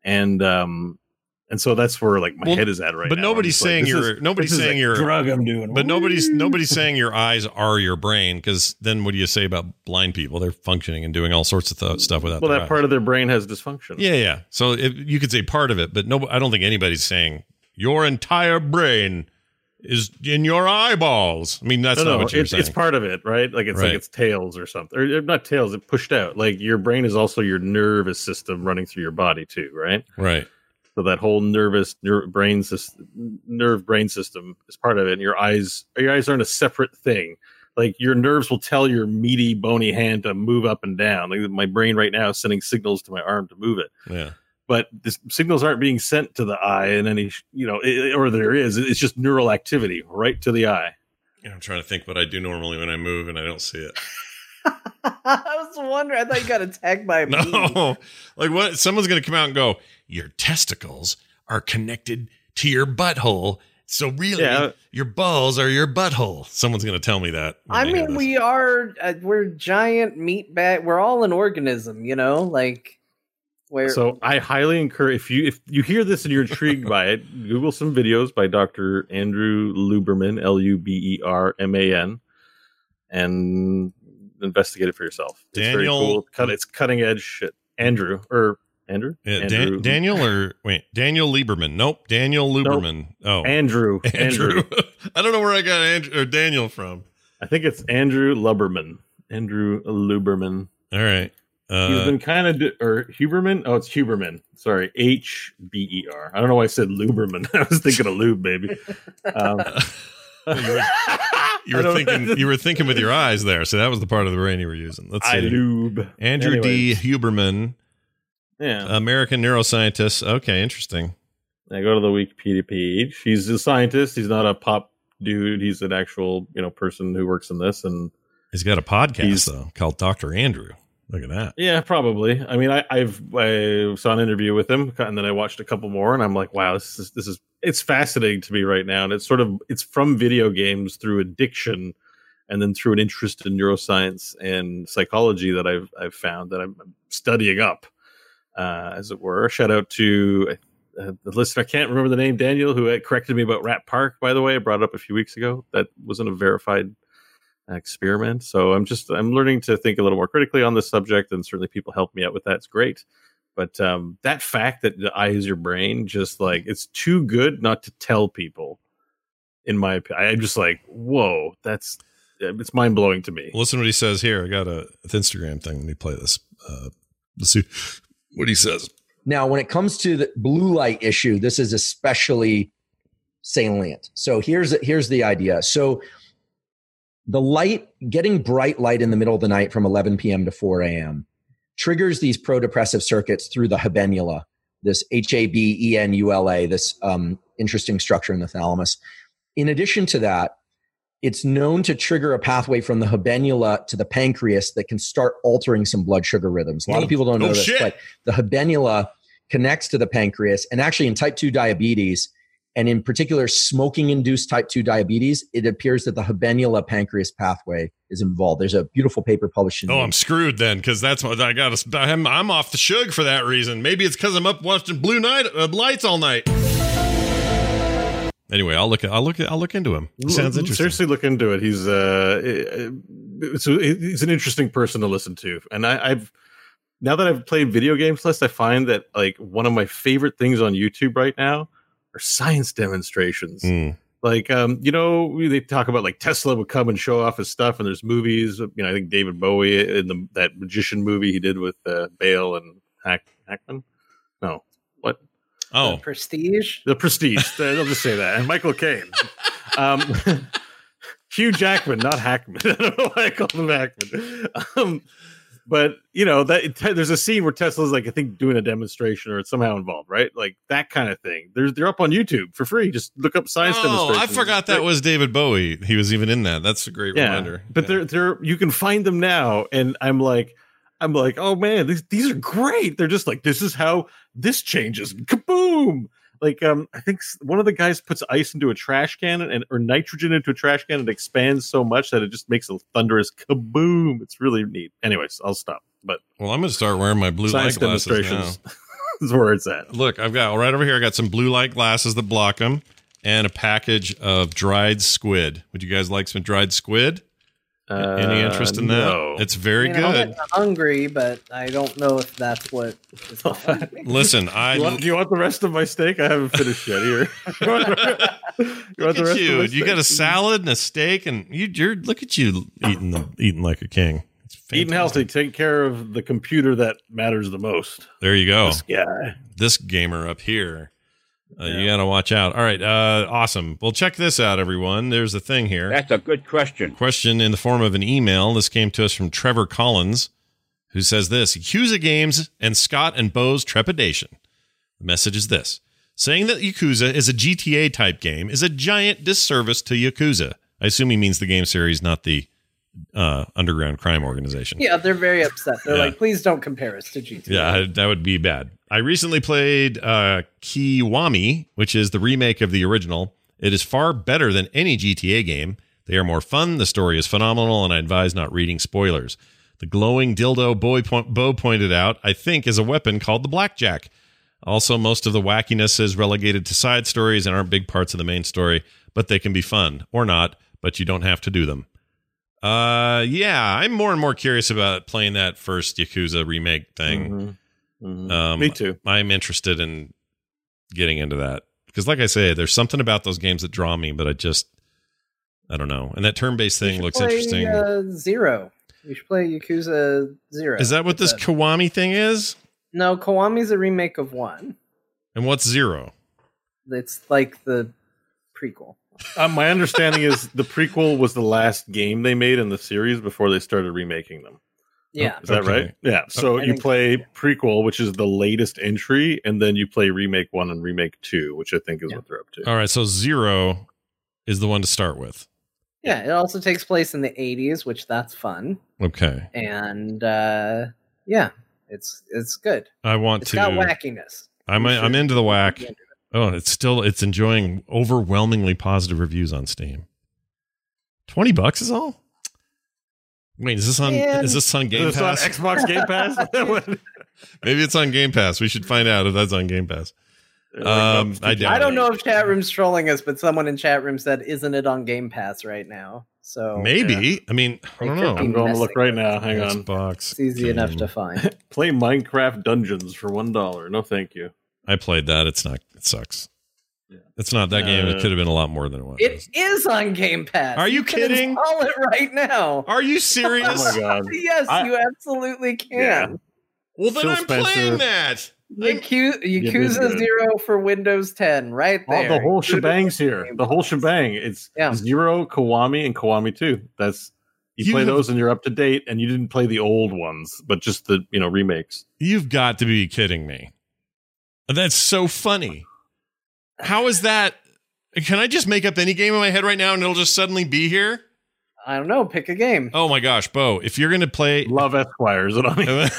and um, and so that's where like my Well, head is at right but now. But nobody's like, saying you're- is- nobody's saying a you're- drug I'm doing, But nobody's nobody's saying your eyes are your brain because then what do you say about blind people? They're functioning and doing all sorts of th- stuff without. Well, that eyes. part of their brain has dysfunction. Yeah, yeah. So it, you could say part of it, but no, I don't think anybody's saying your entire brain is in your eyeballs. I mean, that's no, not no, what you're it's, saying. it's part of it, right? Like it's Right. like it's tails or something, or not tails. It pushed out. Like your brain is also your nervous system running through your body too, right? right. So that whole nervous ner- brain system, nerve brain system is part of it. And your eyes, your eyes aren't a separate thing. Like your nerves will tell your meaty, bony hand to move up and down. Like my brain right now is sending signals to my arm to move it, Yeah. but the signals aren't being sent to the eye in any, you know, it, or there is. It's just neural activity right to the eye. Yeah, I'm trying to think what I do normally when I move and I don't see it. I was wondering. I thought you got attacked by a bee. No, like what? Someone's going to come out and go, "Your testicles are connected to your butthole." So really, Yeah. your balls are your butthole. Someone's going to tell me that. I mean, we are uh, we're giant meat bag. We're all an organism, you know. Like where So I highly encourage if you if you hear this and you're intrigued by it, Google some videos by Dr. Andrew Luberman, L U B E R M A N, and investigate it for yourself. It's very Daniel- cool. Cut, it's cutting edge shit. Andrew or Andrew? Yeah, Andrew. Dan- Daniel or wait, Daniel Lieberman. Nope, Daniel Luberman. Oh, Andrew. Andrew. Andrew. I don't know where I got Andrew or Daniel from. I think it's Andrew Luberman. Andrew Luberman. All right. He's Uh, been kind of or Huberman. Oh, it's Huberman. Sorry, H B E R. I don't know why I said Luberman. I was thinking of lube, baby. Um, you were, you I were don't- thinking you were thinking with your eyes there, so that was the part of the brain you were using. Let's I see. lube. Andrew Anyways, D. Huberman, Yeah. American neuroscientist. Okay, interesting. I go to the Wikipedia page. He's a scientist. He's not a pop dude. He's an actual, you know, person who works in this. And He's got a podcast though called Doctor Andrew. Look at that. yeah, probably. I mean, I, I've I saw an interview with him, and then I watched a couple more, and I'm like, wow, this is this is it's fascinating to me right now. And it's sort of it's from video games through addiction, and then through an interest in neuroscience and psychology that I've I've found that I'm studying up, uh, as it were. Shout out to. Uh, the listener, I can't remember the name, Daniel, who had corrected me about Rat Park, by the way. I brought it up a few weeks ago. That wasn't a verified experiment. So I'm just I'm learning to think a little more critically on this subject, and certainly people help me out with that. It's great. But um, that fact that the eye is your brain, just like it's too good not to tell people. In my opinion, I'm just like, whoa, that's it's mind blowing to me. Listen to what he says here. I got a Instagram thing. Let me play this. Uh, let's see what he says. Now, when it comes to the blue light issue, this is especially salient. So here's here's the idea. So the light, getting bright light in the middle of the night from 11 p.m. to 4 a.m. triggers these prodepressive circuits through the habenula, this H A B E N U L A, this um, interesting structure in the thalamus. In addition to that, it's known to trigger a pathway from the habenula to the pancreas that can start altering some blood sugar rhythms. A lot Oh, of people don't know oh, this, shit. but the habenula connects to the pancreas. And actually, in type 2 diabetes, and in particular, smoking induced type 2 diabetes, it appears that the habenula pancreas pathway is involved. There's a beautiful paper published in Oh, I'm screwed then because that's what I got. I'm, I'm off the shug for that reason. Maybe it's because I'm up watching blue night uh, lights all night. Anyway, I'll look. I'll look. I'll look into him. He sounds interesting. Seriously, look into it. He's uh, it's, he's an interesting person to listen to, and I, I've now that I've played video games less, I find that like one of my favorite things on YouTube right now are science demonstrations. Hmm. Like, um, you know, they talk about like Tesla would come and show off his stuff, and there's movies. You know, I think David Bowie in the that magician movie he did with uh, Bale and Hack, Hackman. No, what Oh, Prestige. the Prestige. I'll just say that. And Michael Caine. Um, Hugh Jackman, not Hackman. I don't know why I call him Hackman. Um, but you know that there's a scene where Tesla's like I think doing a demonstration or it's somehow involved, right? Like that kind of thing. They're they're up on YouTube for free. Just look up science oh, demonstrations. I forgot that was David Bowie. He was even in that. That's a great yeah. reminder. But Yeah. they're they're you can find them now, and I'm like. I'm like, oh man, these these are great. They're just like, this is how this changes. Kaboom! Like, um, I think one of the guys puts ice into a trash can and or nitrogen into a trash can and expands so much that it just makes a thunderous kaboom. It's really neat. Anyways, I'll stop. But well, I'm going to start wearing my blue light glasses now. is where it's at. Look, I've got right over here. I got some blue light glasses that block them, and a package of dried squid. Would you guys like some dried squid? Any interest in that? Uh, no. It's very I mean, I'm good. hungry, but I don't know if that's what. Is behind. Listen, I you want, do you want the rest of my steak? I haven't finished yet. Here, you want, the- you want look the at rest you. Of you got a salad and a steak, and you, you're look at you eating the, eating like a king. It's Eating healthy, fantastic. take care of the computer that matters the most. There you go. This guy. this gamer up here. Uh, You got to watch out. All right, uh, awesome. Well, check this out, everyone. There's a thing here. That's a good question. Question in the form of an email. This came to us from Trevor Collins, who says this Yakuza games and Scott and Bo's trepidation. The message is this saying that Yakuza is a GTA type game is a giant disservice to Yakuza. I assume he means the game series, not the uh, underground crime organization. Yeah, they're very upset. They're Yeah. like, please don't compare us to GTA. Yeah, that would be bad. I recently played uh, Kiwami, which is the remake of the original. It is far better than any GTA game. They are more fun. The story is phenomenal, and I advise not reading spoilers. The glowing dildo boy point, Bo pointed out, I think, is a weapon called the blackjack. Also, most of the wackiness is relegated to side stories and aren't big parts of the main story, but they can be fun or not. But you don't have to do them. Uh, yeah, I'm more and more curious about playing that first Yakuza remake thing. Mhm. Mhm. Um, Me too. I'm interested in getting into that because, like I say, there's something about those games that draw me, but I just, I don't know. And that turn-based thing looks play, interesting. Uh, Zero. You should play Yakuza Zero. is that what It's this a- Kiwami thing is? no, Kiwami's a remake of one. And what's zero? It's like the prequel. Uh, my understanding is the prequel was the last game they made in the series before they started remaking them. Yeah. Is that Okay. right? Yeah. So I you think- play prequel, which is the latest entry, and then you play remake one and remake two, which I think is Yeah. what they're up to. All right, so zero is the one to start with. Yeah, it also takes place in the 80s, which that's fun. Okay, And uh yeah, it's it's good. I want It's to. got wackiness. I'm You I'm into the whack. Yeah. Oh, it's still it's enjoying overwhelmingly positive reviews on Steam. Twenty bucks is all. Wait, is this on? Man. Is this on Game Is this on Pass? Xbox Game Pass? Maybe it's on Game Pass. We should find out if that's on Game Pass. Um, I doubt I don't it. know if chat room's trolling us, but someone in chat room said, "Isn't it on Game Pass right now?" So Maybe. I mean, I don't know. I'm going to look right now. Hang on. Xbox. it's easy enough to find. Play Minecraft Dungeons for one dollar. No, thank you. I played that. It's not. It sucks. Yeah. It's not that game. It Uh, could have been a lot more than it was. It is on Game Pass. Are you can kidding? Install it right now. Are you Oh serious? my god. Yes, I- you absolutely can. Yeah. well, then Phil I'm Spencer. playing that. Yaku- Yakuza good. Zero for Windows 10, right All there. the whole shebang's here. The whole shebang. It's Yeah. Zero, Kiwami, and Kiwami Two. That's you, You play those and you're up to date. And you didn't play the old ones, but just the you know remakes. You've got to be kidding me. That's so funny. How is that? Can I just make up any game in my head right now and it'll just suddenly be here? I don't know. Pick a game. Oh my gosh, Bo! If you're gonna play, Love Esquire is what I mean.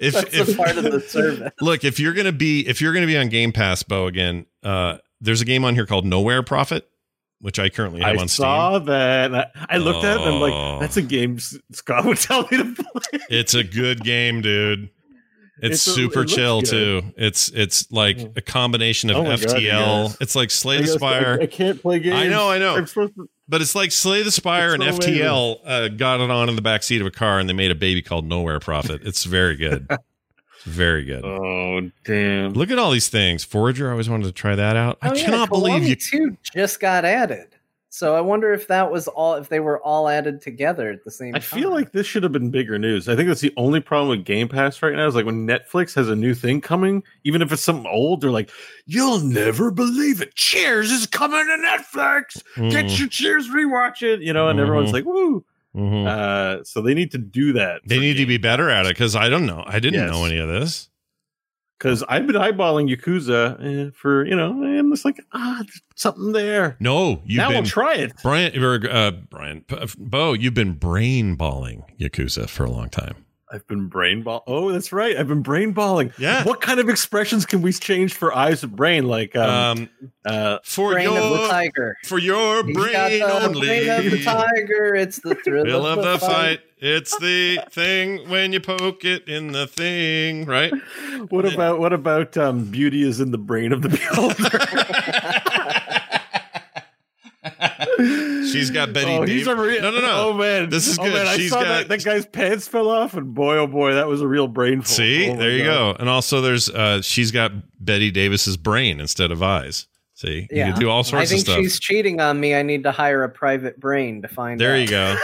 if, That's if a part of the service. look, if you're gonna be if you're gonna be on Game Pass, Bo, again, uh, there's a game on here called Nowhere Prophet, which I currently have I on Steam. I saw that. I, I looked at it and I'm Oh. like, that's a game Scott would tell me to play. It's a good game, dude. It's, It's a- super it chill good. too. It's it's like a combination of Oh my God, FTL. yes. It's like Slay the Spire, I, I can't play games. I know, I know. To, but it's like Slay the Spire and so FTL uh, got it on in the back seat of a car, and they made a baby called Nowhere Prophet. It's very good. very good. oh damn! Look at all these things. Forager, I always wanted to try that out. I Oh, yeah, cannot believe you. 2 just got added. So I wonder if that was all if they were all added together at the same time. I time. feel like this should have been bigger news. I think that's the only problem with Game Pass right now is like when Netflix has a new thing coming, even if it's something old, they're like, "You'll never believe it! Cheers is coming to Netflix. Get Mhm, your Cheers, rewatch it." You know, and everyone's Mhm. like, "Woo!" mhm. Uh, so they need to do that. they need to be better at it because I don't know. I didn't Yes. know any of this. Because I've been eyeballing Yakuza eh, for you know, and I'm just like, ah, something there. No, you've now been I'll try it. Brian or uh, Brian P- Bo. You've been brain balling Yakuza for a long time. I've been brain ball. Oh, that's right. I've been brain balling. Yeah. What kind of expressions can we change for eyes of brain? Like, um, Um, uh, for brain of the your tiger. for your He's got brain the only. brain of the tiger. It's the thrill Thrill of, of the fight. It's the thing when you poke it in the thing, right? what about what about um, beauty is in the brain of the builder? She's got Bette Oh, Davis. he's a real. No, no, no. Oh man, This is Oh, good. man, I She's saw got- that, that guy's pants fell off, and boy, oh boy, that was a real brain. Full. See, Oh, there you God. go. And also, there's uh, she's got Bette Davis's brain instead of eyes. See, you Yeah. can do all I sorts of think she's cheating on me. I need to hire a private brain to find There out. you go.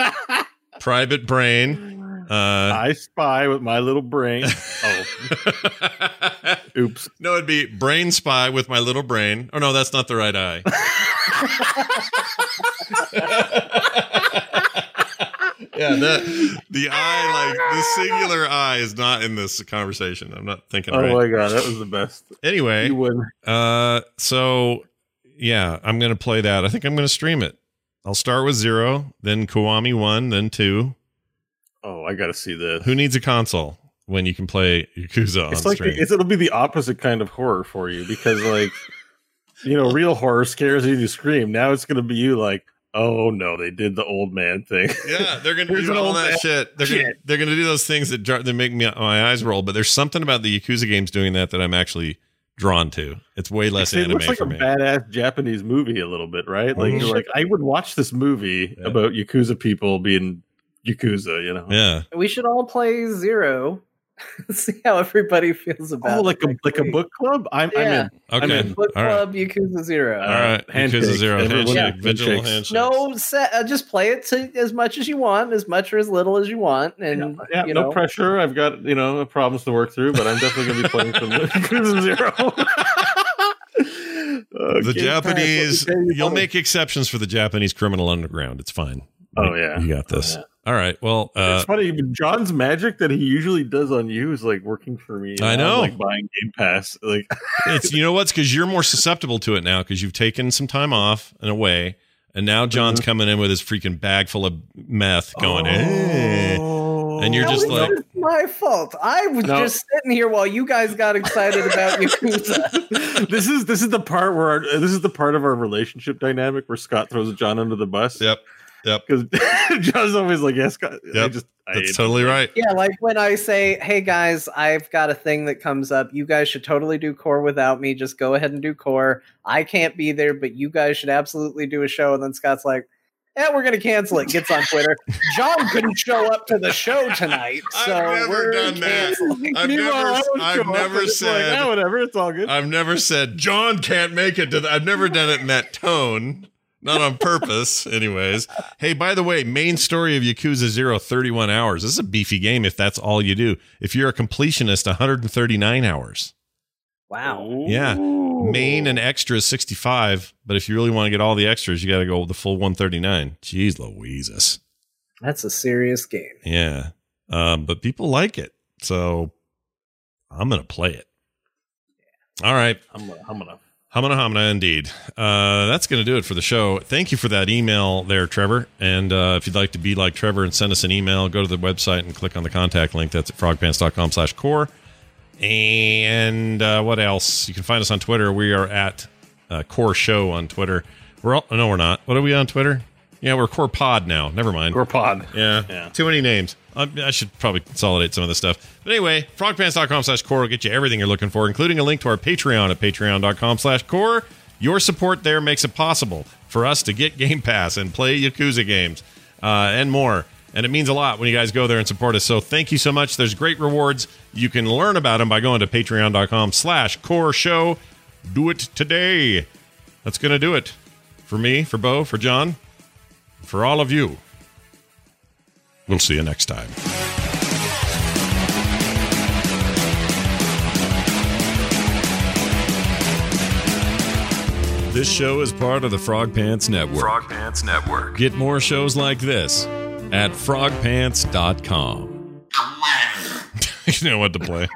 Private brain. Uh, I spy with my little brain. Oh, oops. no, it'd be brain spy with my little brain. Oh no, that's not the right eye. yeah, the the eye, like the singular eye, is not in this conversation. I'm not thinking Oh right. my god, that was the best. Anyway, You win. uh, so yeah, I'm gonna play that. I think I'm gonna stream it. I'll start with zero, then Kiwami one, then two. Oh, I gotta see this. Who needs a console when you can play Yakuza on It's like it's, it'll be the opposite kind of horror for you because like you know real horror scares you to scream. Now it's gonna be you like oh no they did the old man thing. Yeah, they're gonna do all that shit. They're gonna they're gonna do those things that that make me my eyes roll. But there's something about the Yakuza games doing that that I'm actually drawn to. It's way less it anime looks like for a me. badass Japanese movie a little bit, right? Like Mhm. you're like I would watch this movie Yeah. about Yakuza people being Yakuza, you know? yeah, We should all play Zero. See how everybody feels about Oh, it like a like a book club. I'm, Yeah. I'm in. I'm okay, in. Book all right, Club Yakuza Zero. all right. handshake. Yakuza Zero handshake, yeah, vigil handshakes. handshake. No, set, uh, just play it to as much as you want, as much or as little as you want, and Yeah, you no know, pressure. I've got you know problems to work through, but I'm definitely going to be playing some Yakuza Zero. Uh, the Japanese, let me tell you you'll make exceptions for the Japanese criminal underground. It's fine. Oh, yeah. you got this. Oh, yeah. All right. Well, uh, it's funny. Even John's magic that he usually does on you is like working for me. I now. know. like buying Game Pass. Like it's you know what's because you're more susceptible to it now because you've taken some time off and away, and now John's Mm-hmm. coming in with his freaking bag full of meth, going, "Eh." and you're How just is like, this my fault. I was No. just sitting here while you guys got excited about Yakuza. this is this is the part where our, this is the part of our relationship dynamic where Scott throws John under the bus. "Yep, yep, because John's always like, "Yeah, Scott." I just I that's hate totally right." Yeah, like when I say, "Hey guys, I've got a thing that comes up. You guys should totally do core without me. Just go ahead and do core. I can't be there, but you guys should absolutely do a show." And then Scott's like, "Yeah, we're gonna cancel it." Gets on Twitter. John couldn't show up to the show tonight, I've so never we're done that. canceling. I've Meanwhile, never- I would I've never and it's like, said- "Ah, whatever, it's all good. I've never said John can't make it to. The, I've never done it in that tone. Not on purpose, anyways. Hey, by the way, main story of Yakuza Zero, 31 hours. This is a beefy game if that's all you do. If you're a completionist, 139 hours. Wow. Yeah. Main and extra is 65, but if you really want to get all the extras, you got to go with the full 139. Jeez Louises. That's a serious game. Yeah. Um, but people like it. So I'm going to play it. All right. I'm I'm gonna. Hamana Hamana, indeed. Uh, that's going to do it for the show. Thank you for that email there, Trevor. And uh, if you'd like to be like Trevor and send us an email, go to the website and click on the contact link. That's at frogpants.com slash core. And uh, what else? You can find us on Twitter. We are at uh, Core Show on Twitter. We're all, no, we're not. What are we on Twitter? Yeah, we're Core Pod now. Never mind. Or pod. Yeah. Yeah. Too many names. I, should probably consolidate some of this stuff. But anyway, frogpants.com slash core will get you everything you're looking for, including a link to our Patreon at patreon.com slash core. Your support there makes it possible for us to get Game Pass and play Yakuza games uh, and more. And it means a lot when you guys go there and support us. So thank you so much. There's great rewards. You can learn about them by going to patreon.com slash core show. Do it today. That's going to do it for me, for Bo, for John, for all of you. We'll see you next time. This show is part of the Frog Pants Network. Frog Pants Network. Get more shows like this at frogpants.com. you know what to play.